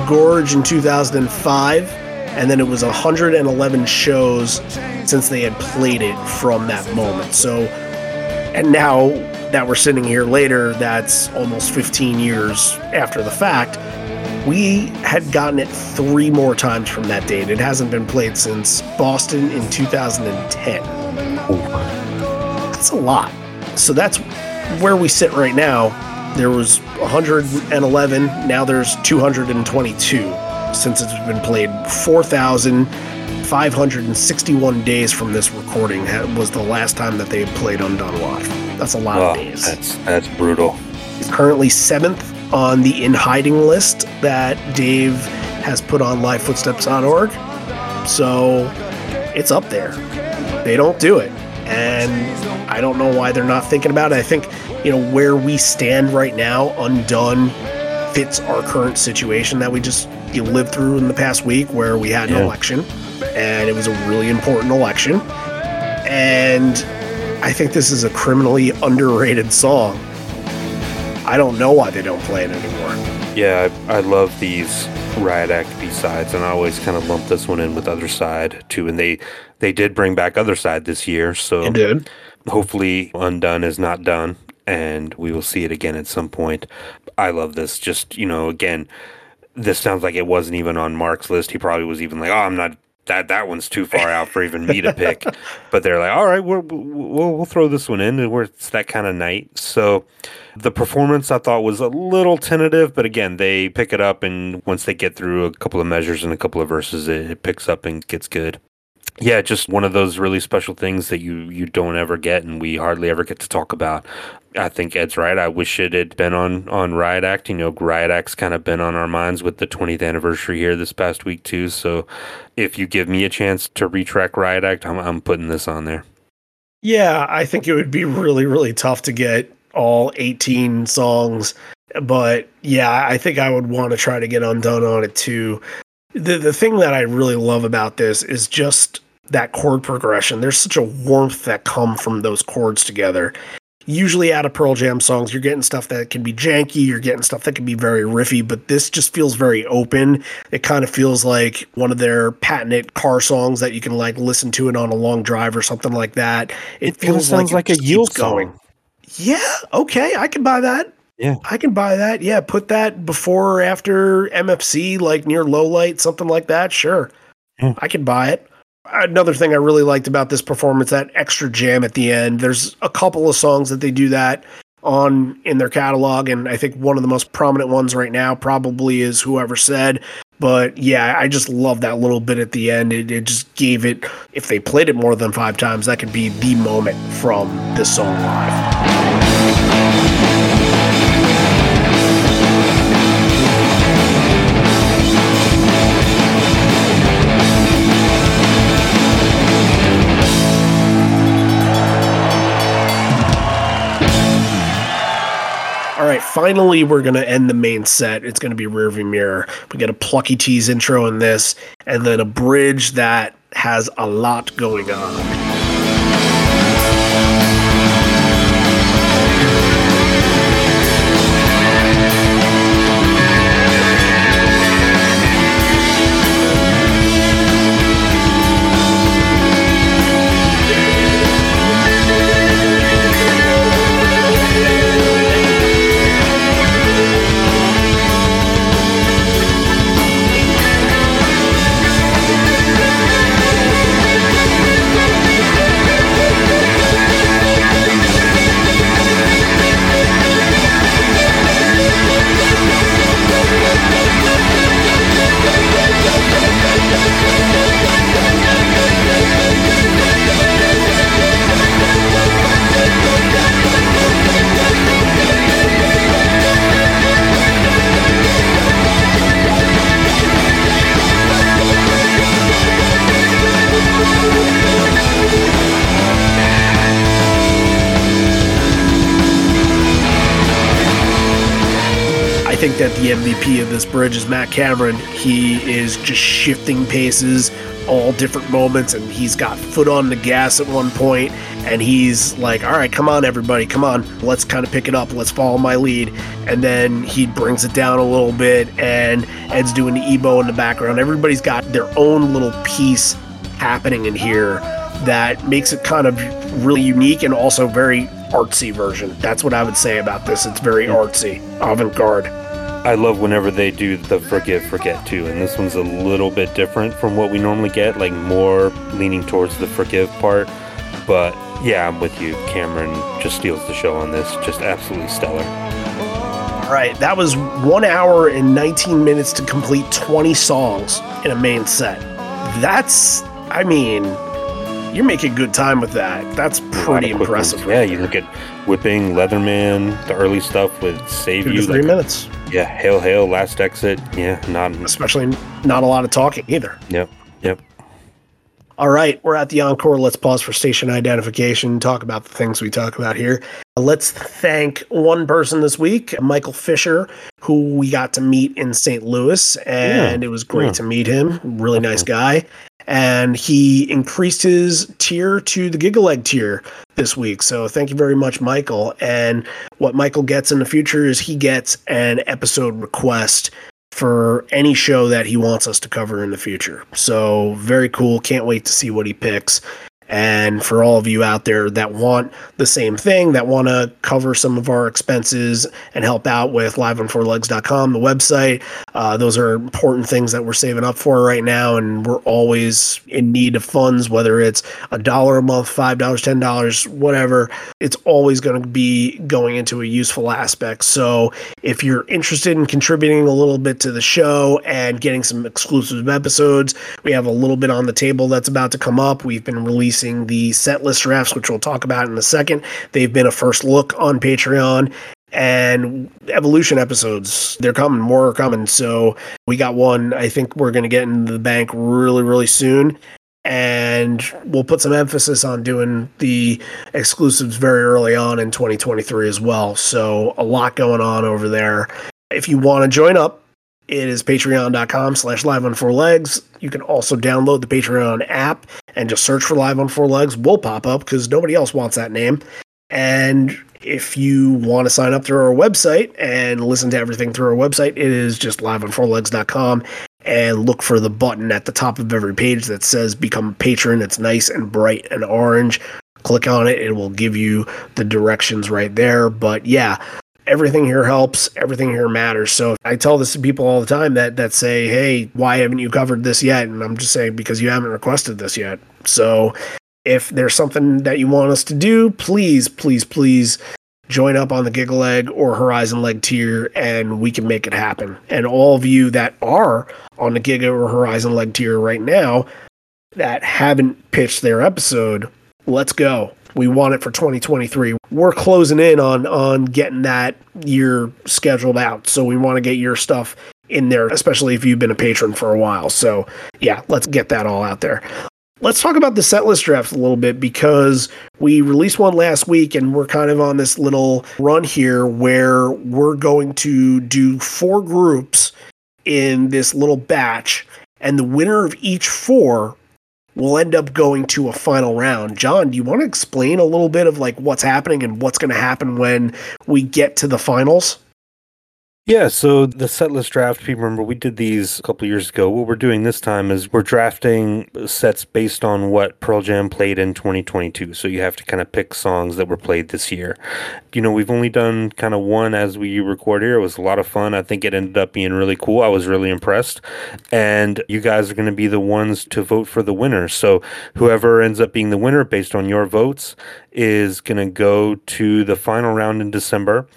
Gorge in 2005, and then it was 111 shows since they had played it from that moment. So, and now that we're sitting here later, that's almost 15 years after the fact. We had gotten it three more times from that date. It hasn't been played since Boston in 2010. That's a lot. So that's where we sit right now there was 111 now there's 222 since it's been played. 4561 days from this recording was the last time that they played undone live. That's a lot oh, of days. that's that's brutal. It's currently seventh on the in hiding list that dave has put on livefootsteps.org so it's up there. They don't do it. And i don't know why they're not thinking about it. I think you know, where we stand right now, undone, fits our current situation that we just you know, lived through in the past week where we had an yeah. election and it was a really important election. And I think this is a criminally underrated song. I don't know why they don't play it anymore. Yeah, I, I love these Riot Act B sides, and I always kind of lump this one in with Other Side too. And they they did bring back Other Side this year, so hopefully Undone is not done and we will see it again at some point. I love this. Just, you know, again, this sounds like it wasn't even on Mark's list. He probably was even like, oh, I'm not. That that one's too far out for even me to pick, but they're like, all right, we'll we'll, we'll throw this one in. Where it's that kind of night. So, the performance I thought was a little tentative, but again, they pick it up, and once they get through a couple of measures and a couple of verses, it, it picks up and gets good yeah, just one of those really special things that you you don't ever get, and we hardly ever get to talk about. I think Ed's right. I wish it had been on on Riot Act. You know, Riot Act's kind of been on our minds with the 20th anniversary here this past week too. So, if you give me a chance to retrack Riot Act, I'm I'm putting this on there. Yeah, I think it would be really really tough to get all 18 songs, but yeah, I think I would want to try to get undone on it too. The the thing that I really love about this is just that chord progression. There's such a warmth that come from those chords together. Usually out of Pearl Jam songs, you're getting stuff that can be janky, you're getting stuff that can be very riffy, but this just feels very open. It kind of feels like one of their patented car songs that you can like listen to it on a long drive or something like that. It, it feels sounds like, like a Yule going. Yeah, okay, I can buy that. Yeah. I can buy that. Yeah, put that before or after MFC, like near low light, something like that. Sure. Yeah. I can buy it another thing I really liked about this performance, that extra jam at the end. There's a couple of songs that they do that on in their catalog, and I think one of the most prominent ones right now probably is Whoever Said. But yeah, I just love that little bit at the end. It, it just gave it, if they played it more than five times, that could be the moment from this song live. Finally we're going to end the main set. It's going to be Rearview Mirror. We get a Plucky Tease intro in this, and then a bridge that has a lot going on. Think that the MVP of this bridge is Matt Cameron. He is just shifting paces all different moments and he's got foot on the gas at one point and he's like all right come on everybody come on let's kind of pick it up let's follow my lead. And then he brings it down a little bit and ed's doing the EBow in the background. Everybody's got their own little piece happening in here that makes it kind of really unique and also very artsy version. That's what i would say about this. It's very artsy avant-garde I love whenever they do the forgive, forget too, and this one's a little bit different from what we normally get, like more leaning towards the forgive part. But yeah, I'm with you. Cameron just steals the show on this, just absolutely stellar. All right, that was one hour and 19 minutes to complete 20 songs in a main set. That's, I mean, you're making good time with that. That's pretty impressive. Right yeah, you look at Whipping, Leatherman, the early stuff with Save Two You. three like, minutes. Yeah, Hail Hail, Last Exit. Yeah, not especially not a lot of talking either. Yep, yep. All right, we're at the encore. Let's pause for station identification. Talk about the things we talk about here. Let's thank one person this week, Michael Fisher, who we got to meet in St. Louis, and yeah. it was great yeah. to meet him. Really nice guy and he increased his tier to the Gigaleg tier this week. So thank you very much, Michael. And what Michael gets in the future is he gets an episode request for any show that he wants us to cover in the future. So very cool. Can't wait to see what he picks. And for all of you out there that want the same thing, that want to cover some of our expenses and help out with liveonfourlegs.com, the website, uh, those are important things that we're saving up for right now. And we're always in need of funds, whether it's a dollar a month, $5, $10, whatever. It's always going to be going into a useful aspect. So if you're interested in contributing a little bit to the show and getting some exclusive episodes, we have a little bit on the table that's about to come up. We've been releasing releasing the set list drafts, which we'll talk about in a second. They've been a first look on Patreon and evolution episodes they're coming more are coming so we got one i think we're going to get into the bank really really soon and we'll put some emphasis on doing the exclusives very early on in 2023 as well so a lot going on over there if you want to join up it is patreon.com slash live on four legs. You can also download the Patreon app and just search for live on four legs. Will pop up because nobody else wants that name. And if you want to sign up through our website and listen to everything through our website, it is just liveonfourlegs.com and look for the button at the top of every page that says become a patron. It's nice and bright and orange. Click on it, it will give you the directions right there. But yeah, everything here helps everything here matters so i tell this to people all the time that that say hey why haven't you covered this yet and i'm just saying because you haven't requested this yet so if there's something that you want us to do please please please join up on the giggle Gigaleg or Horizon Leg tier and we can make it happen. And all of you that are on the Giga or Horizon Leg tier right now that haven't pitched their episode, let's go. We want it for 2023. We're closing in on on getting that year scheduled out. So we want to get your stuff in there, especially if you've been a patron for a while. So yeah, let's get that all out there. Let's talk about the set list draft a little bit because we released one last week and we're kind of on this little run here where we're going to do four groups in this little batch, and the winner of each four will end up going to a final round. John, do you want to explain a little bit of like what's happening and what's going to happen when we get to the finals? Yeah, so the setlist draft, if you remember, we did these a couple years ago. What we're doing this time is we're drafting sets based on what Pearl Jam played in 2022. So you have to kind of pick songs that were played this year. You know, we've only done kind of one as we record here. It was a lot of fun. I think it ended up being really cool. I was really impressed. And you guys are going to be the ones to vote for the winner. So whoever ends up being the winner based on your votes is going to go to the final round in December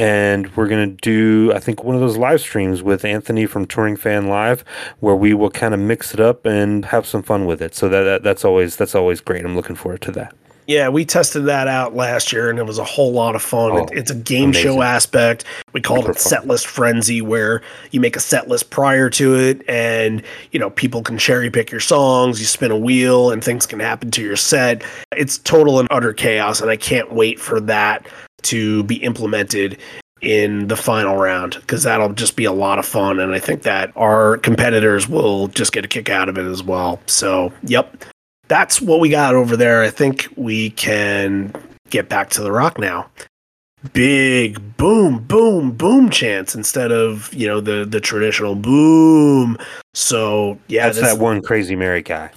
and we're going to do i think one of those live streams with anthony from touring fan live where we will kind of mix it up and have some fun with it so that, that that's always that's always great i'm looking forward to that yeah, we tested that out last year and it was a whole lot of fun. Oh, it's a game amazing. show aspect. We called Super it set list frenzy where you make a set list prior to it and you know people can cherry pick your songs, you spin a wheel and things can happen to your set. It's total and utter chaos and I can't wait for that to be implemented in the final round because that'll just be a lot of fun and i think that our competitors will just get a kick out of it as well. So yep. That's what we got over there. I think we can get back to the rock now. Big boom boom boom chance instead of you know the the traditional boom. So yeah that's that one crazy mary guy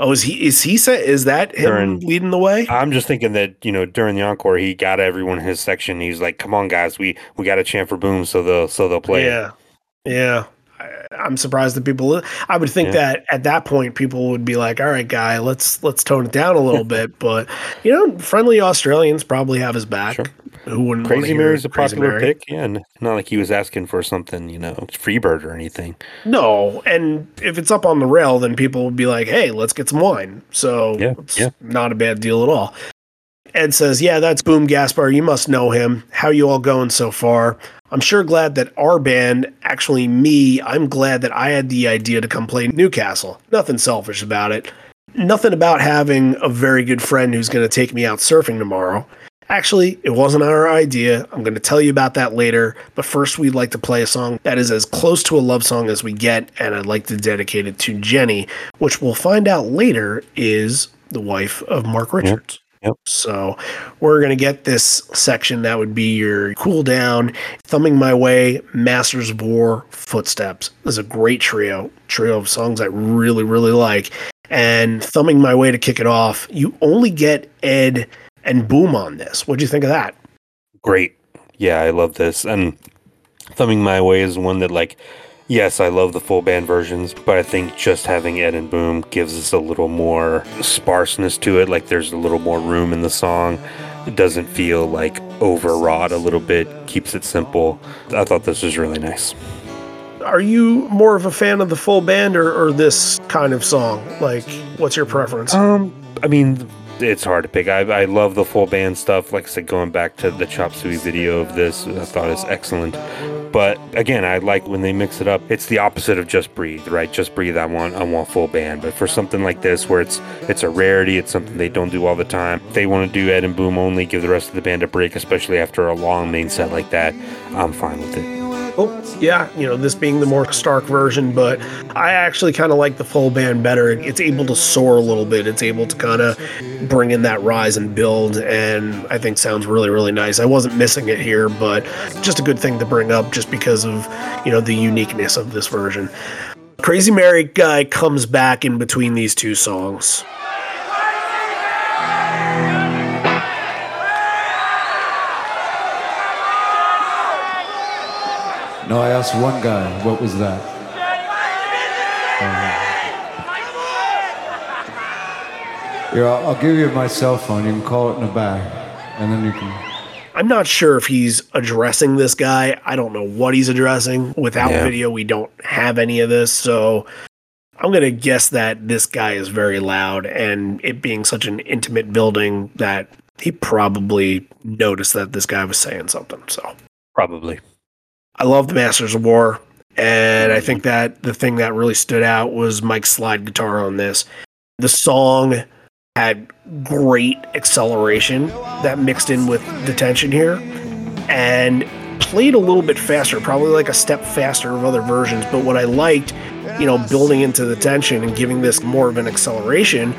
Oh, is he? Is he? Set, is that him during, leading the way? I'm just thinking that you know during the encore he got everyone in his section. He's like, "Come on, guys, we we got a chant for boom, so they'll so they'll play." Yeah, it. yeah. I, am surprised that people. I would think yeah. that at that point people would be like, "All right, guy, let's let's tone it down a little bit." But you know, friendly Australians probably have his back. Sure. Who wouldn't? Crazy Mary's a popular Mary? pick. Yeah, and not like he was asking for something, you know, Freebird or anything. No, and if it's up on the rail, then people would be like, "Hey, let's get some wine." So yeah, it's yeah. not a bad deal at all. Ed says, "Yeah, that's Boom Gaspar. You must know him. How you all going so far? I'm sure glad that our band, actually me, I'm glad that I had the idea to come play Newcastle. Nothing selfish about it. Nothing about having a very good friend who's going to take me out surfing tomorrow." Actually, it wasn't our idea. I'm going to tell you about that later. But first, we'd like to play a song that is as close to a love song as we get, and I'd like to dedicate it to Jenny, which we'll find out later is the wife of Mark Richards. Yep. So we're going to get this section that would be your cool down, thumbing my way, Masters of War, Footsteps. This is a great trio, trio of songs I really, really like. And thumbing my way to kick it off, you only get Ed and Boom on this. What do you think of that? Great. Yeah, I love this. And Thumbing My Way is one that, like, yes, I love the full band versions, but I think just having Ed and Boom gives us a little more sparseness to it. Like, there's a little more room in the song. It doesn't feel like overwrought a little bit, keeps it simple. I thought this was really nice. Are you more of a fan of the full band or, or this kind of song? Like, what's your preference? Um, I mean, it's hard to pick. I, I love the full band stuff. Like I said, going back to the Chop Suey video of this, I thought is excellent. But again, I like when they mix it up. It's the opposite of Just Breathe, right? Just Breathe, I want I want full band. But for something like this, where it's it's a rarity, it's something they don't do all the time. If they want to do Ed and Boom only, give the rest of the band a break, especially after a long main set like that. I'm fine with it. Oh, yeah, you know, this being the more stark version, but I actually kind of like the full band better. It's able to soar a little bit. It's able to kind of bring in that rise and build, and I think sounds really, really nice. I wasn't missing it here, but just a good thing to bring up just because of, you know, the uniqueness of this version. Crazy Mary guy comes back in between these two songs. No, I asked one guy, what was that? Uh, here, I'll, I'll give you my cell phone. You can call it in the back, and then you can. I'm not sure if he's addressing this guy. I don't know what he's addressing. Without yeah. video, we don't have any of this. So I'm going to guess that this guy is very loud, and it being such an intimate building that he probably noticed that this guy was saying something. So probably. I love the Masters of War, and I mm. think that the thing that really stood out was Mike's slide guitar on this. The song had great acceleration that mixed in with the tension here and played a little bit faster, probably like a step faster of other versions. But what I liked, you know, building into the tension and giving this more of an acceleration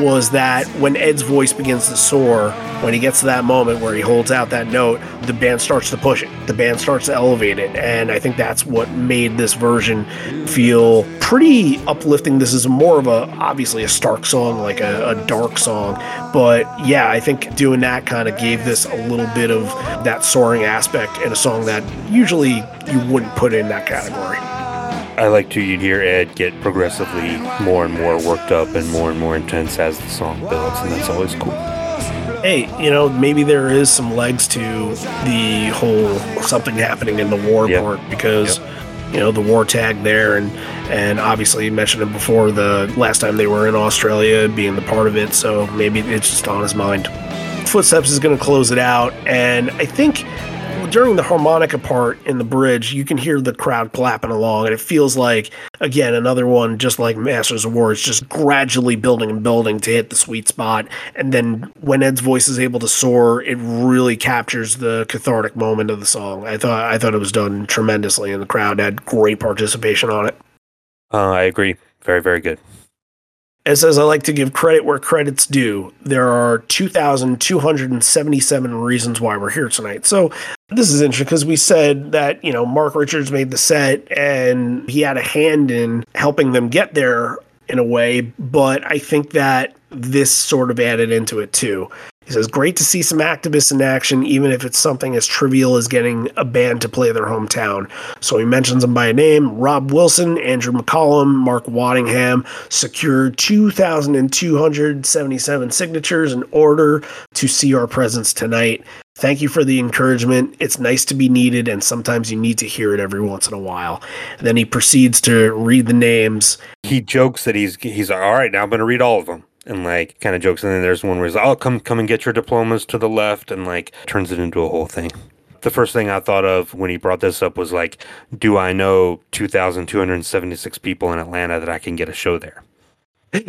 was that when Ed's voice begins to soar, when he gets to that moment where he holds out that note, the band starts to push it. The band starts to elevate it. And I think that's what made this version feel pretty uplifting. This is more of a, obviously, a stark song, like a, a dark song. But yeah, I think doing that kind of gave this a little bit of that soaring aspect in a song that usually you wouldn't put in that category. I like to you'd hear Ed get progressively more and more worked up and more and more intense as the song builds, and that's always cool. Hey, you know, maybe there is some legs to the whole something happening in the war Yep. part because Yep. you know the war tag there and and obviously you mentioned it before the last time they were in Australia being the part of it, so maybe it's just on his mind. Footsteps is going to close it out, and I think during the harmonica part in the bridge, you can hear the crowd clapping along, and it feels like again another one, just like Masters of War, it's just gradually building and building to hit the sweet spot, and then when Ed's voice is able to soar, it really captures the cathartic moment of the song. I thought I thought it was done tremendously, and the crowd had great participation on it. Uh, I agree. Very, very good. It says I like to give credit where credit's due. There are 2,277 reasons why we're here tonight. So this is interesting because we said that, you know, Mark Richards made the set and he had a hand in helping them get there in a way, but I think that this sort of added into it too. He says, Great to see some activists in action, even if it's something as trivial as getting a band to play their hometown. So he mentions them by name Rob Wilson, Andrew McCollum, Mark Waddingham secured 2,277 signatures in order to see our presence tonight. Thank you for the encouragement. It's nice to be needed, and sometimes you need to hear it every once in a while. And then he proceeds to read the names. He jokes that he's he's all right. Now I'm going to read all of them, and like kind of jokes. And then there's one where he's like, oh, come come and get your diplomas to the left, and like turns it into a whole thing. The first thing I thought of when he brought this up was like, do I know 2,276 people in Atlanta that I can get a show there?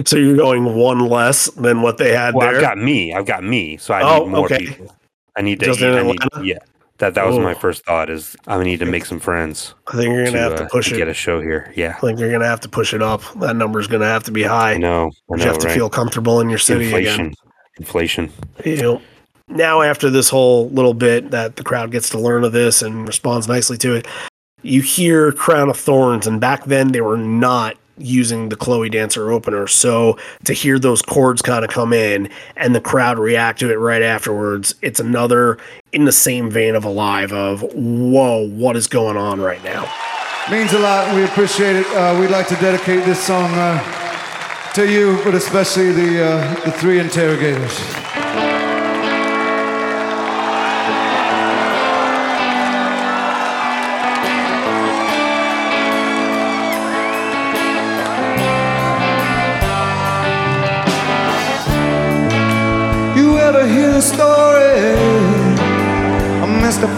So you're going one less than what they had Well, there. I've got me. I've got me. So I Oh, need more okay. people. I need to. Just in I need- Atlanta? yeah. That that was my Oh. first thought. Is I need to make some friends I think you're gonna to, have uh, to push to it. get a show here. Yeah, I think you're gonna have to push it up. That number is gonna have to be high. I know. I you have to right? feel comfortable in your city inflation. again. Inflation. You know, now after this whole little bit that the crowd gets to learn of this and responds nicely to it, you hear Crown of Thorns, and back then they were not using the Chloe Dancer opener. So to hear those chords kind of come in and the crowd react to it right afterwards, it's another in the same vein of Alive of whoa, what is going on right now? Means a lot. We appreciate it. Uh, we'd like to dedicate this song uh, to you, but especially the uh, the three interrogators.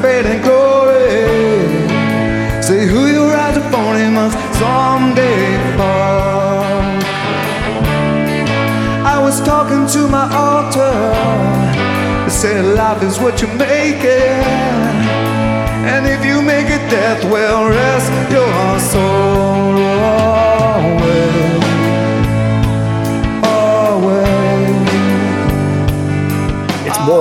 Fate and Glory? Say who you ride upon him must someday fall. I was talking to my altar. They said life is what you make it. And if you make it death, well, rest your soul.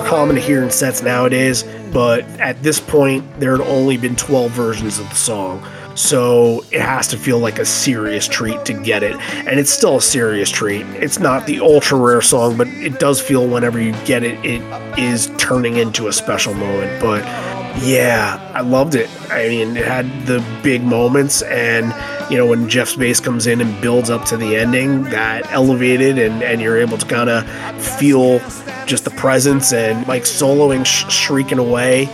Common to hear in sets nowadays, but at this point, there had only been 12 versions of the song. So it has to feel like a serious treat to get it. And it's still a serious treat. It's not the ultra rare song, but it does feel whenever you get it, it is turning into a special moment. But yeah, I loved it. I mean, it had the big moments, and you know, when Jeff's bass comes in and builds up to the ending, that elevated, and, and you're able to kind of feel just the presence and Mike soloing, sh- shrieking away.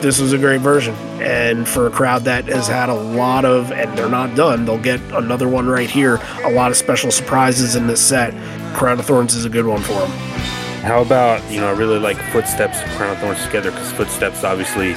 This was a great version. And for a crowd that has had a lot of, and they're not done, they'll get another one right here. A lot of special surprises in this set. Crown of Thorns is a good one for them. How about, you know, I really like Footsteps, and Crown of Thorns together because Footsteps obviously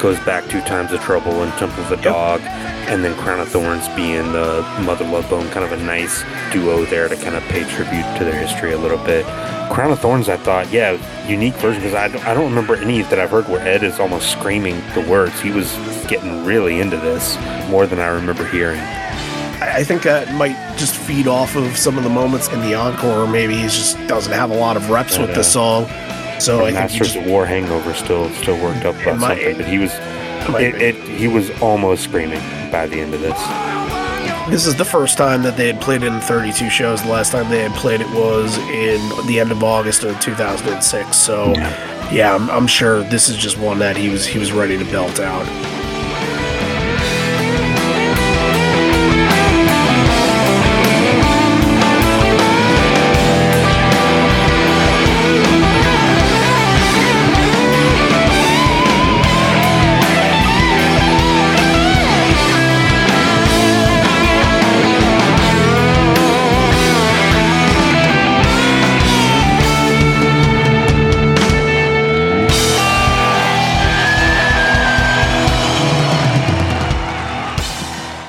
goes back two times of Trouble and Temple of the. Dog, and then Crown of Thorns being the Mother Love Bone, kind of a nice duo there to kind of pay tribute to their history a little bit. Crown of Thorns, I thought, yeah, unique version because I, I don't remember any that I've heard where Ed is almost screaming the words. He was getting really into this more than I remember hearing. I think that might just feed off of some of the moments in the encore. Maybe he just doesn't have a lot of reps with the song. So I Masters think of War hangover still still worked up about might, something, but he was it, it, he was almost screaming by the end of this. This is the first time that they had played it in 32 shows. The last time they had played it was in the end of August of 2006. So, yeah, I'm, I'm sure this is just one that he was he was ready to belt out.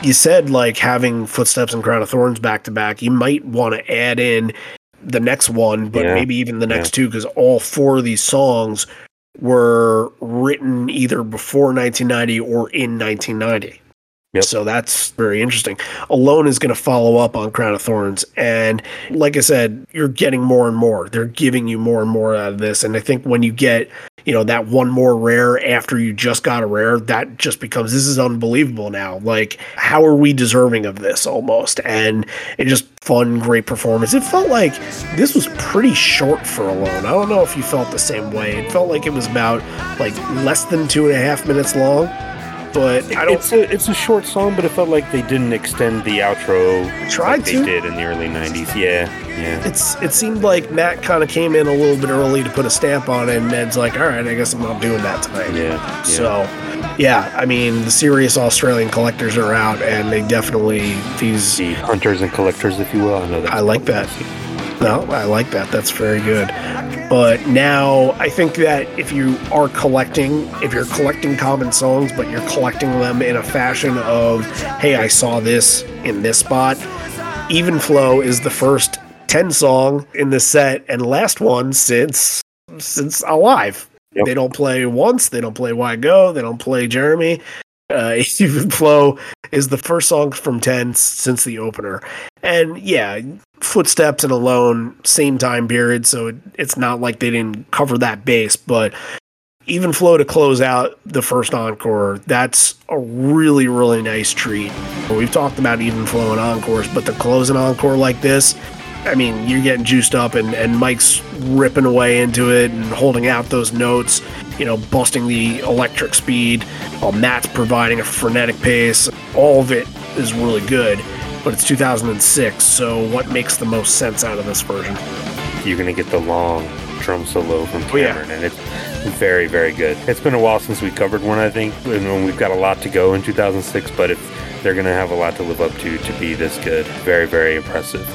You said like having footsteps and crown of thorns back to back you might want to add in the next one but yeah. maybe even the next yeah. two because all four of these songs were written either before 1990 or in 1990 Yep. So that's very interesting. Alone is going to follow up on Crown of Thorns. And like I said, you're getting more and more. They're giving you more and more out of this. And I think when you get, you know, that one more rare after you just got a rare, that just becomes this is unbelievable now. Like, how are we deserving of this almost? And it just fun, great performance. It felt like this was pretty short for Alone. I don't know if you felt the same way. It felt like it was about like less than two and a half minutes long but. It's a it's a short song, but it felt like they didn't extend the outro. Tried like to. They did in the early '90s. Yeah, yeah. It's it seemed like Matt kind of came in a little bit early to put a stamp on it, and Ned's like, "All right, I guess I'm not doing that tonight." Yeah. yeah. So, yeah, I mean, the serious Australian collectors are out, and they definitely these the hunters and collectors, if you will. I know that. I like that. No, I like that. That's very good. But now I think that if you are collecting, if you're collecting common songs, but you're collecting them in a fashion of, hey, I saw this in this spot, Even Flow is the first 10 song in the set and last one since since Alive. Yep. They don't play once, they don't play Why Go, they don't play Jeremy. Uh, Even Flow is the first song from 10 since the opener. And yeah, Footsteps and Alone, same time period, so it, it's not like they didn't cover that base, but even flow to close out the first encore that's a really really nice treat. We've talked about even flow and encores but to close an encore like this i mean you're getting juiced up and, and mike's ripping away into it and holding out those notes you know busting the electric speed while matt's providing a frenetic pace. All of it is really good but it's 2006, so what makes the most sense out of this version? You're going to get the long drum solo from Cameron, oh, yeah. and it's very, very good. It's been a while since we covered one, I think, and we've got a lot to go in 2006, but they're going to have a lot to live up to to be this good, very, very impressive.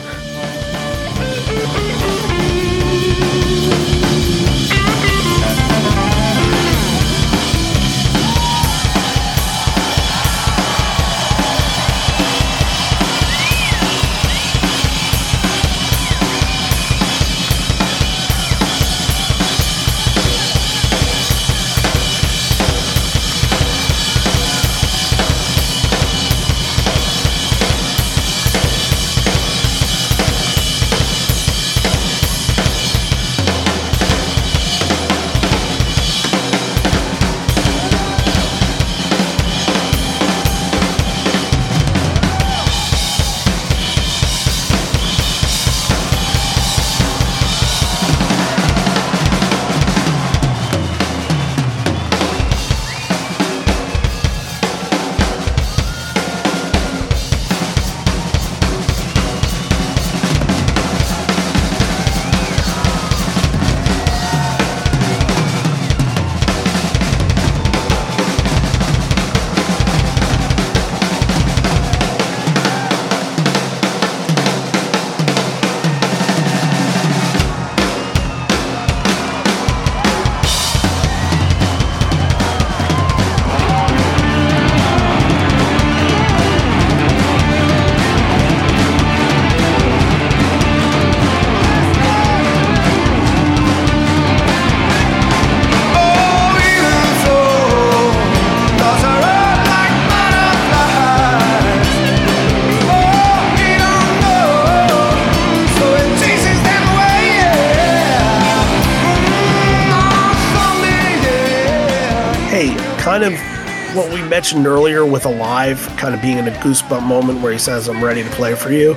Mentioned earlier with Alive kind of being in a goosebump moment where he says, I'm ready to play for you.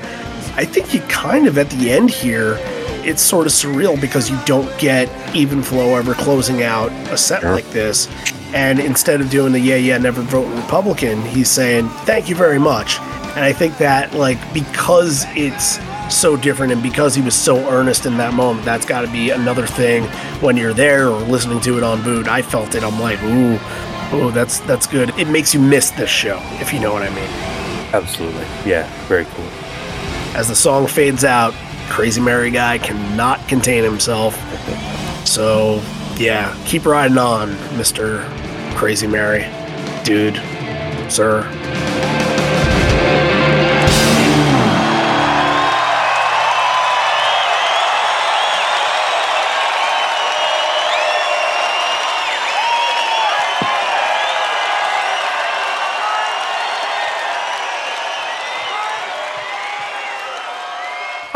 I think he kind of at the end here, it's sort of surreal because you don't get even flow ever closing out a set like this. And instead of doing the yeah, yeah, never vote Republican, he's saying, thank you very much. And I think that, like, because it's so different and because he was so earnest in that moment, that's got to be another thing when you're there or listening to it on boot. I felt it. I'm like, ooh, Oh, that's that's good. It makes you miss this show, if you know what I mean. Absolutely. Yeah, very cool. As the song fades out, Crazy Mary guy cannot contain himself. So, yeah, keep riding on, Mr. Crazy Mary. Dude, sir.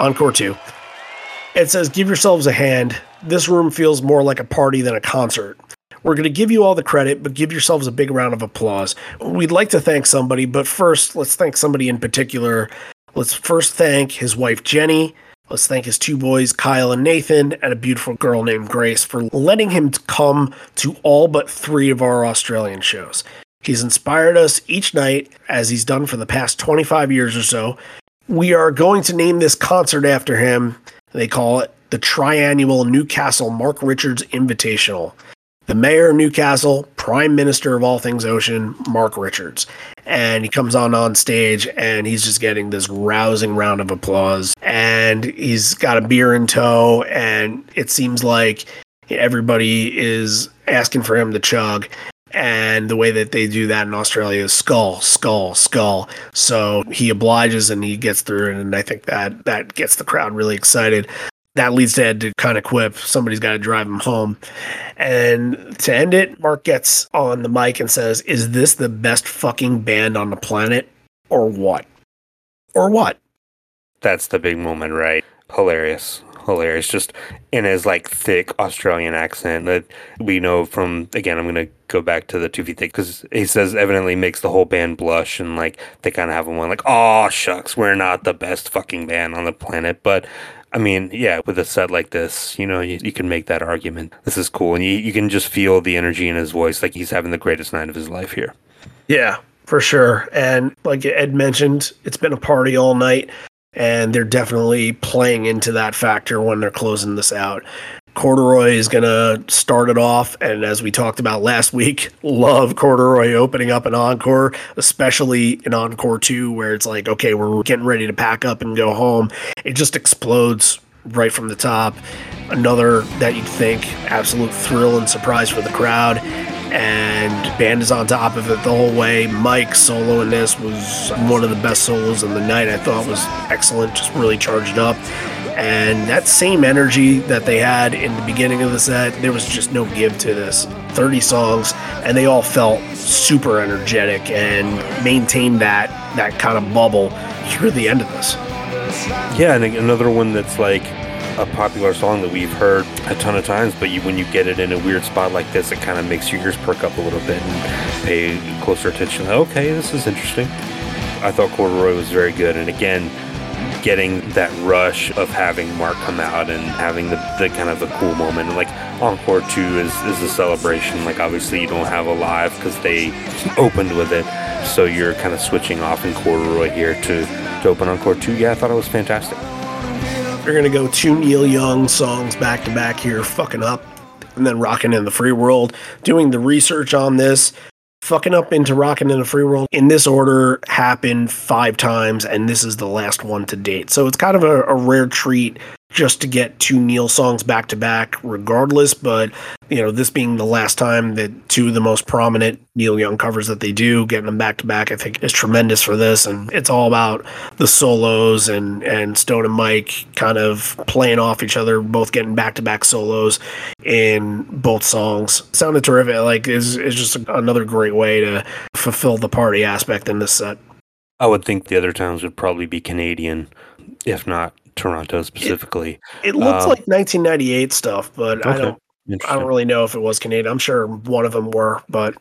Encore 2. It says, Give yourselves a hand. This room feels more like a party than a concert. We're going to give you all the credit, but give yourselves a big round of applause. We'd like to thank somebody, but first, let's thank somebody in particular. Let's first thank his wife, Jenny. Let's thank his two boys, Kyle and Nathan, and a beautiful girl named Grace for letting him come to all but three of our Australian shows. He's inspired us each night, as he's done for the past 25 years or so, we are going to name this concert after him. They call it the Triannual Newcastle Mark Richards Invitational. The mayor of Newcastle, prime minister of all things ocean, Mark Richards. And he comes on on stage and he's just getting this rousing round of applause. And he's got a beer in tow, and it seems like everybody is asking for him to chug and the way that they do that in Australia is skull, skull, skull. So he obliges and he gets through and I think that that gets the crowd really excited. That leads to Ed to kind of quip. Somebody's got to drive him home. And to end it, Mark gets on the mic and says, Is this the best fucking band on the planet? Or what? Or what? That's the big moment, right? Hilarious hilarious just in his like thick Australian accent that we know from again I'm gonna go back to the two feet thick because he says evidently makes the whole band blush and like they kind of have one like oh shucks we're not the best fucking band on the planet but I mean, yeah, with a set like this, you know, you, you can make that argument. This is cool. And you, you can just feel the energy in his voice. Like he's having the greatest night of his life here. Yeah, for sure. And like Ed mentioned, it's been a party all night and they're definitely playing into that factor when they're closing this out. Corduroy is going to start it off. And as we talked about last week, love Corduroy opening up an encore, especially in Encore 2, where it's like, okay, we're getting ready to pack up and go home. It just explodes right from the top. Another that you'd think absolute thrill and surprise for the crowd and band is on top of it the whole way. Mike solo in this was one of the best solos of the night. I thought was excellent, just really charged up. And that same energy that they had in the beginning of the set, there was just no give to this. 30 songs, and they all felt super energetic and maintained that that kind of bubble through the end of this. Yeah, and another one that's like a popular song that we've heard a ton of times, but you, when you get it in a weird spot like this, it kind of makes your ears perk up a little bit and pay closer attention. Okay, this is interesting. I thought Corduroy was very good, and again, getting that rush of having Mark come out and having the, the kind of a cool moment. And like Encore 2 is, is a celebration. Like obviously you don't have a live because they opened with it. So you're kind of switching off in Corduroy here to, to open Encore 2. Yeah, I thought it was fantastic. We're gonna go two Neil Young songs back to back here, fucking up, and then rocking in the free world. Doing the research on this, fucking up into rocking in the free world in this order happened five times, and this is the last one to date. So it's kind of a, a rare treat just to get two Neil songs back to back, regardless. But you know, this being the last time that two of the most prominent Neil Young covers that they do, getting them back to back, I think is tremendous for this. And it's all about the solos and and Stone and Mike kind of playing off each other, both getting back to back solos in both songs. Sounded terrific. Like is is just another great way to fulfill the party aspect in this set. I would think the other times would probably be Canadian, if not Toronto specifically. It, it looks um, like 1998 stuff, but okay. I don't. I don't really know if it was Canadian. I'm sure one of them were, but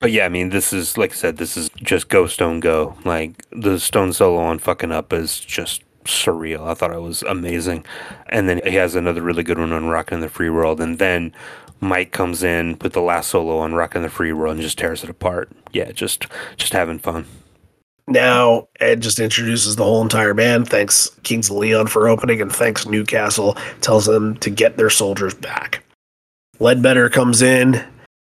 But yeah, I mean, this is like I said, this is just go Stone go. Like the Stone solo on "Fucking Up" is just surreal. I thought it was amazing, and then he has another really good one on "Rockin' the Free World," and then Mike comes in with the last solo on "Rockin' the Free World" and just tears it apart. Yeah, just just having fun. Now Ed just introduces the whole entire band. Thanks Kings of Leon for opening, and thanks Newcastle. Tells them to get their soldiers back. Ledbetter comes in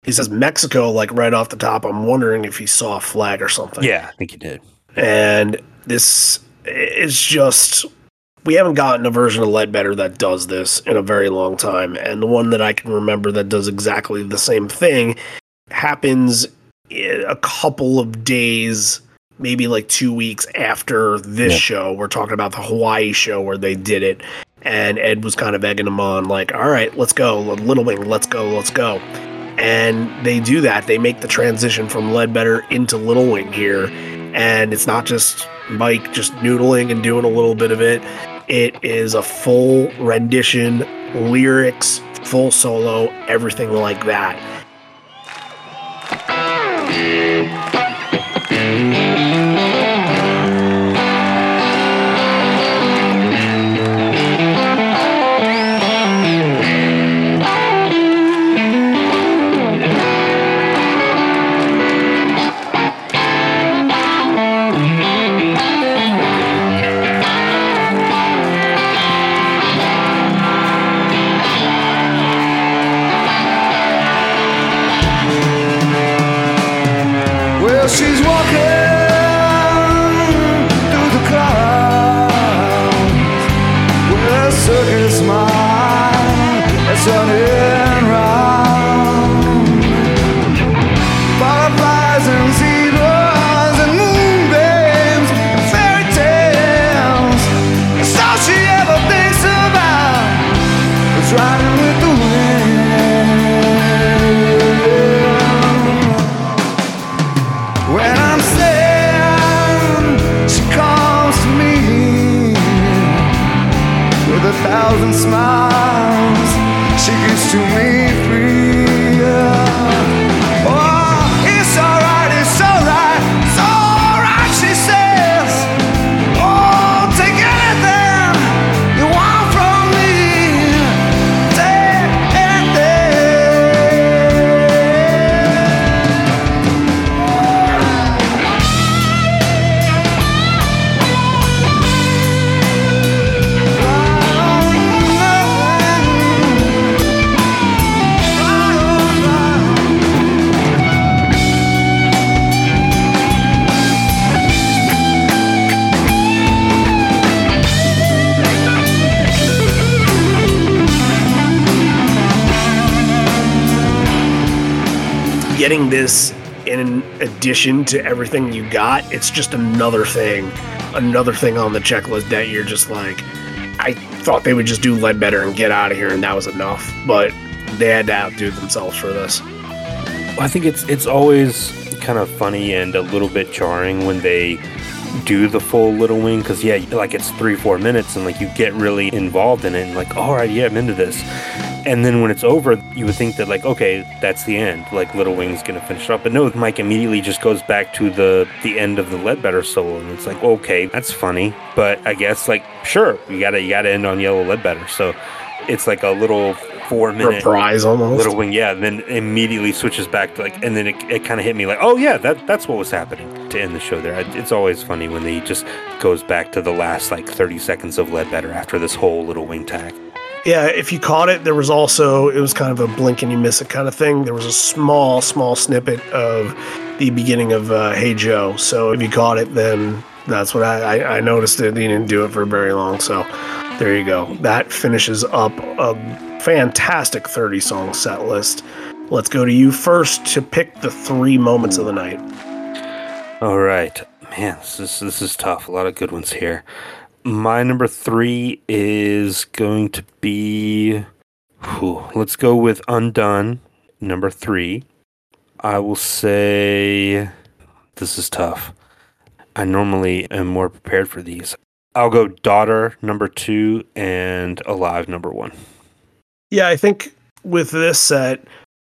he says Mexico like right off the top. I'm wondering if he saw a flag or something. Yeah, I think he did. And this is just we haven't gotten a version of Ledbetter that does this in a very long time. And the one that I can remember that does exactly the same thing happens eh, a couple of days, maybe like two weeks after this yeah. show. We're talking about the Hawaii show where they did it. And Ed was kind of egging them on, like, all right, let's go. Little Wing, let's go, let's go and they do that. They make the transition from Ledbetter into Little Wing here, and it's not just Mike just noodling and doing a little bit of it. It is a full rendition, lyrics, full solo, everything like that. This in addition to everything you got, it's just another thing, another thing on the checklist that you're just like, I thought they would just do Ledbetter and get out of here, and that was enough. But they had to outdo themselves for this. I think it's it's always kind of funny and a little bit jarring when they do the full Little Wing because yeah, like it's three four minutes and like you get really involved in it and like all right, yeah, I'm into this and then when it's over, you would think that like, okay, that's the end. Like Little Wing's gonna finish up, but no, Mike immediately just goes back to the the end of the Ledbetter solo, and it's like, okay, that's funny, but I guess like, sure, you gotta you gotta end on Yellow Ledbetter, so it's like a little four minute reprise almost Little Wing, yeah. And then immediately switches back to like, and then it, it kind of hit me like, oh yeah, that that's what was happening to end the show there. It's always funny when they just goes back to the last like 30 seconds of Ledbetter after this whole Little Wing tag. Yeah, if you caught it, there was also it was kind of a blink and you miss it kind of thing. There was a small, small snippet of the beginning of uh, Hey Joe. So if you caught it, then that's what I, I, I noticed it. He didn't do it for very long. So there you go. That finishes up a fantastic 30 song set list. Let's go to you first to pick the three moments of the night. All right. Man, this is this is tough. A lot of good ones here. My number three is going to be. Whew, let's go with Undone, number three. I will say this is tough. I normally am more prepared for these. I'll go Daughter, number two, and Alive, number one. Yeah, I think with this set,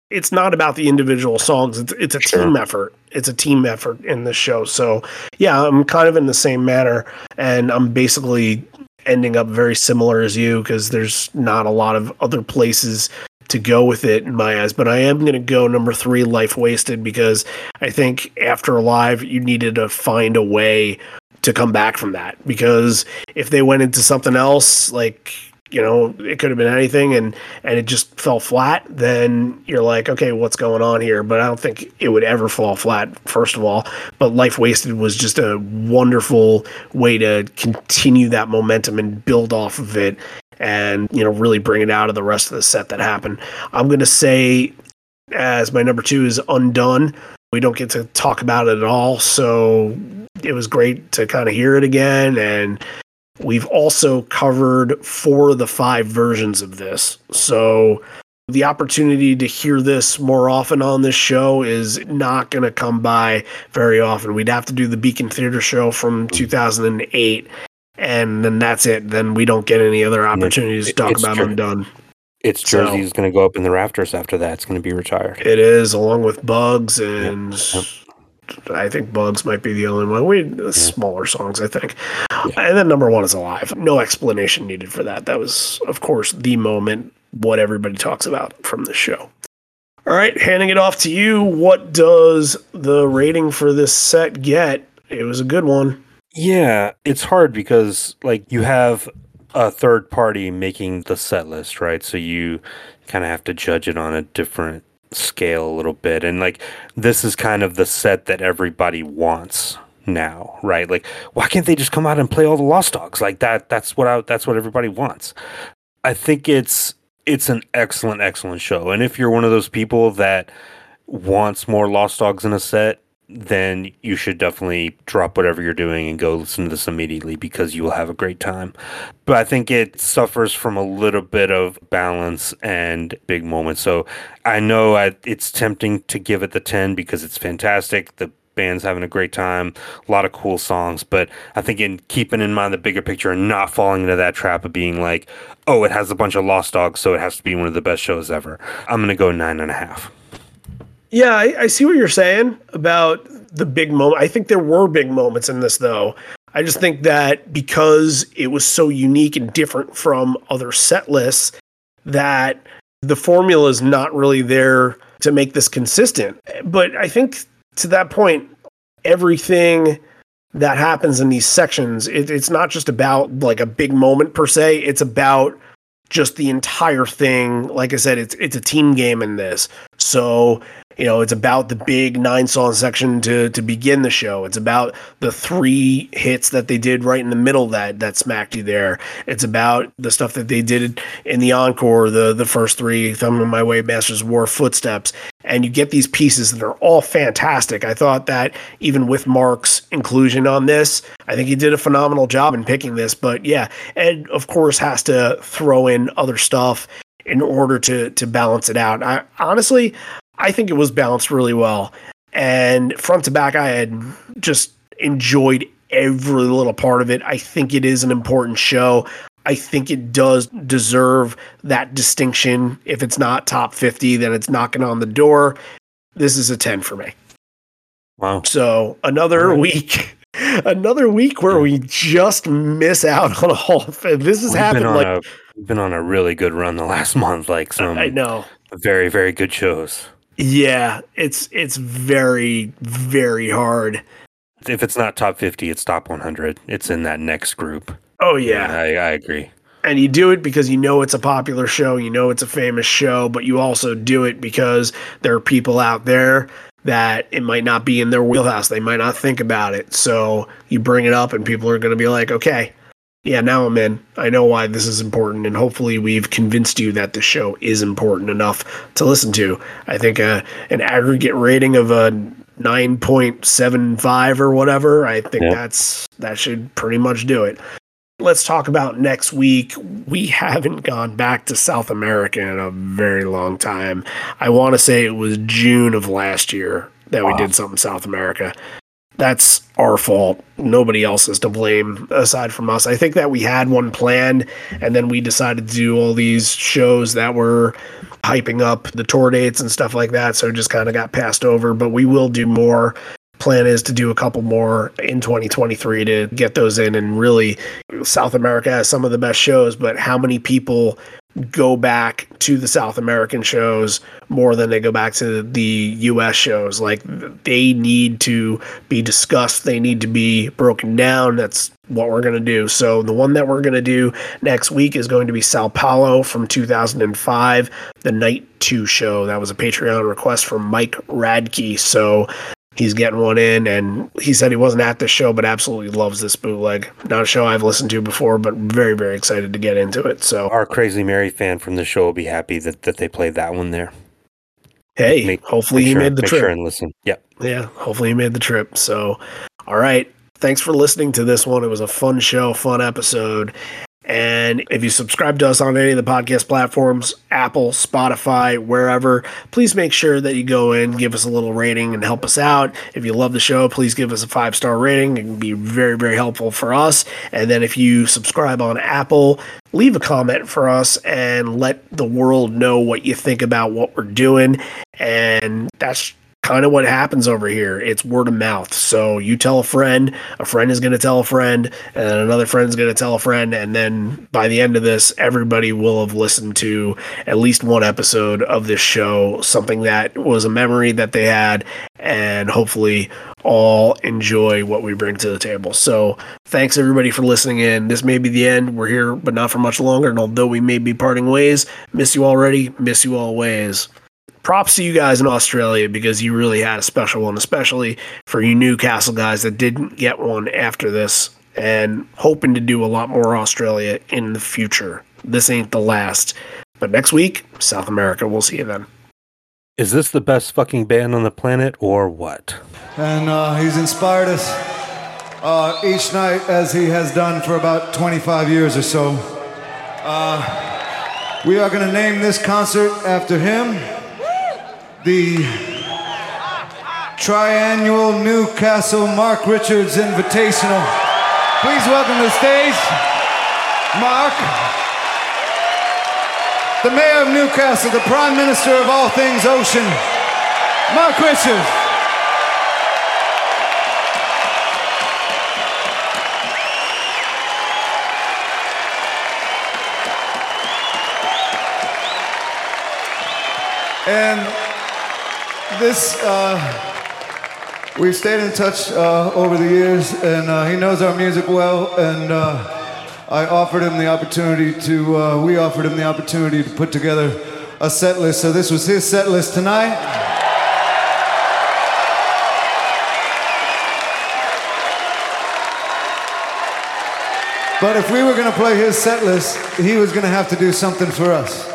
it's not about the individual songs. It's it's a sure. team effort. It's a team effort in this show. So yeah, I'm kind of in the same manner, and I'm basically ending up very similar as you because there's not a lot of other places to go with it in my eyes. But I am going to go number three, Life Wasted, because I think after Alive, you needed to find a way to come back from that. Because if they went into something else, like you know it could have been anything and and it just fell flat then you're like okay what's going on here? But i don't think it would ever fall flat first of all. But life wasted was just a wonderful way to continue that momentum and build off of it and you know really bring it out of the rest of the set that happened. I'm going to say as my number two is undone we don't get to talk about it at all. So it was great to kind of hear it again and We've also covered four of the five versions of this. So the opportunity to hear this more often on this show is not going to come by very often. We'd have to do the Beacon Theater show from mm. 2008, and then that's it. Then we don't get any other opportunities to talk about jer- Undone. It's Jersey is going to go up in the rafters after that. It's going to be retired. It is, along with Bugs and. Yep. Yep. I think Bugs might be the only one. We smaller songs, I think. Yeah. And then number one is Alive. No explanation needed for that. That was, of course, the moment what everybody talks about from the show. All right, handing it off to you. What does the rating for this set get? It was a good one. Yeah, it's hard because like you have a third party making the set list, right? So you kind of have to judge it on a different scale a little bit and like this is kind of the set that everybody wants now right? Like why can't they just come out and play all the lost dogs? Like that that's what I, that's what everybody wants. I think it's it's an excellent excellent show and if you're one of those people that wants more lost dogs in a set then you should definitely drop whatever you're doing and go listen to this immediately because you will have a great time. But I think it suffers from a little bit of balance and big moments. So I know I, it's tempting to give it the 10 because it's fantastic. The band's having a great time, a lot of cool songs. But I think in keeping in mind the bigger picture and not falling into that trap of being like, oh, it has a bunch of lost dogs, so it has to be one of the best shows ever. I'm going to go nine and a half. Yeah, I, I, see what you're saying about the big moment. I think there were big moments in this, though. I just think that because it was so unique and different from other set lists, that the formula is not really there to make this consistent. But I think to that point, everything that happens in these sections, it, it's not just about like a big moment per se. It's about just the entire thing. Like I said, it's it's a team game in this. So you know, it's about the big nine song section to to begin the show. It's about the three hits that they did right in the middle that that smacked you there. It's about the stuff that they did in the encore, the the first three, Thumbing My Way, Masters War, Footsteps, and you get these pieces that are all fantastic. I thought that even with Mark's inclusion on this, I think he did a phenomenal job in picking this. But yeah, Ed of course has to throw in other stuff in order to to balance it out. I honestly I think it was balanced really well. And front to back, I had just enjoyed every little part of it. I think it is an important show. I think it does deserve that distinction. If it's not top 50, then it's knocking on the door. This is a 10 for me. Wow. So another right. week, another week where we just miss out on a Hall. This has we've happened like a, we've been on a really good run the last month, like some I know very, very good shows. Yeah, it's it's very very hard. If it's not top 50, it's top 100. It's in that next group. Oh yeah. I, I agree. And you do it because you know it's a popular show, you know it's a famous show, but you also do it because there are people out there that it might not be in their wheelhouse. They might not think about it. So you bring it up and people are going to be like, "Okay, yeah, now I'm in. I know why this is important, and hopefully we've convinced you that the show is important enough to listen to. I think uh, an aggregate rating of a 9.75 or whatever, I think yeah. that's that should pretty much do it. Let's talk about next week. We haven't gone back to South America in a very long time. I want to say it was June of last year that wow. we did something South America. That's our fault. Nobody else is to blame aside from us. I think that we had one planned and then we decided to do all these shows that were hyping up the tour dates and stuff like that. So it just kind of got passed over, but we will do more. Plan is to do a couple more in 2023 to get those in. And really, South America has some of the best shows, but how many people go back to the South American shows more than they go back to the US shows. Like they need to be discussed, they need to be broken down. That's what we're going to do. So the one that we're going to do next week is going to be Sao Paulo from 2005, the Night 2 show. That was a Patreon request from Mike Radke. So he's getting one in and he said he wasn't at the show but absolutely loves this bootleg. Not a show i've listened to before but very very excited to get into it so. Our crazy mary fan from the show will be happy that, that they played that one there. Hey make, hopefully make he sure, made the trip sure and listen. Yeah yeah hopefully he made the trip so. All right thanks for listening to this one. It was a fun show fun episode and if you subscribe to us on any of the podcast platforms, Apple, Spotify, wherever, please make sure that you go in, give us a little rating, and help us out. If you love the show, please give us a five star rating. It can be very, very helpful for us. And then if you subscribe on Apple, leave a comment for us and let the world know what you think about what we're doing. And that's kind of what happens over here. It's word of mouth. So you tell a friend, a friend is going to tell a friend, and another friend is going to tell a friend. And then by the end of this, everybody will have listened to at least one episode of this show, something that was a memory that they had, and hopefully all enjoy what we bring to the table. So thanks everybody for listening in. This may be the end. We're here, but not for much longer. And although we may be parting ways, miss you already, miss you always props to you guys in Australia because you really had a special one, especially for you Newcastle guys that didn't get one after this and hoping to do a lot more Australia in the future. This ain't the last. But next week, South America. We'll see you then. Is this the best fucking band on the planet or what? And uh, he's inspired us uh, each night as he has done for about 25 years or so. Uh, we are going to name this concert after him the triannual Newcastle Mark Richards Invitational. Please welcome to the stage, Mark, the mayor of Newcastle, the prime minister of all things ocean, Mark Richards. And this, uh, we've stayed in touch uh, over the years, and uh, he knows our music well, and uh, I offered him the opportunity to, uh, we offered him the opportunity to put together a set list. So this was his set list tonight. But if we were going to play his set list, he was going to have to do something for us.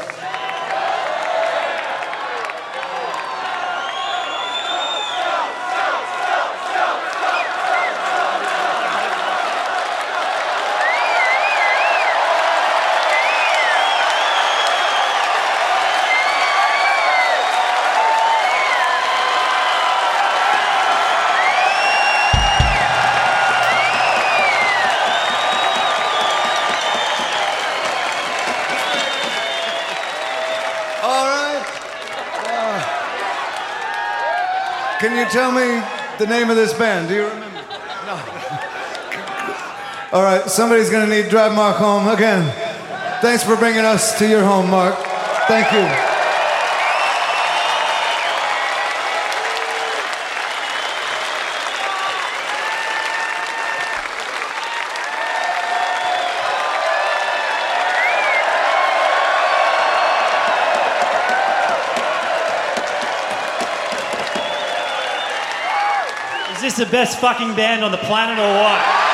The name of this band? Do you remember? No. All right, somebody's going to need Drive Mark home again. Thanks for bringing us to your home, Mark. Thank you. The best fucking band on the planet or what?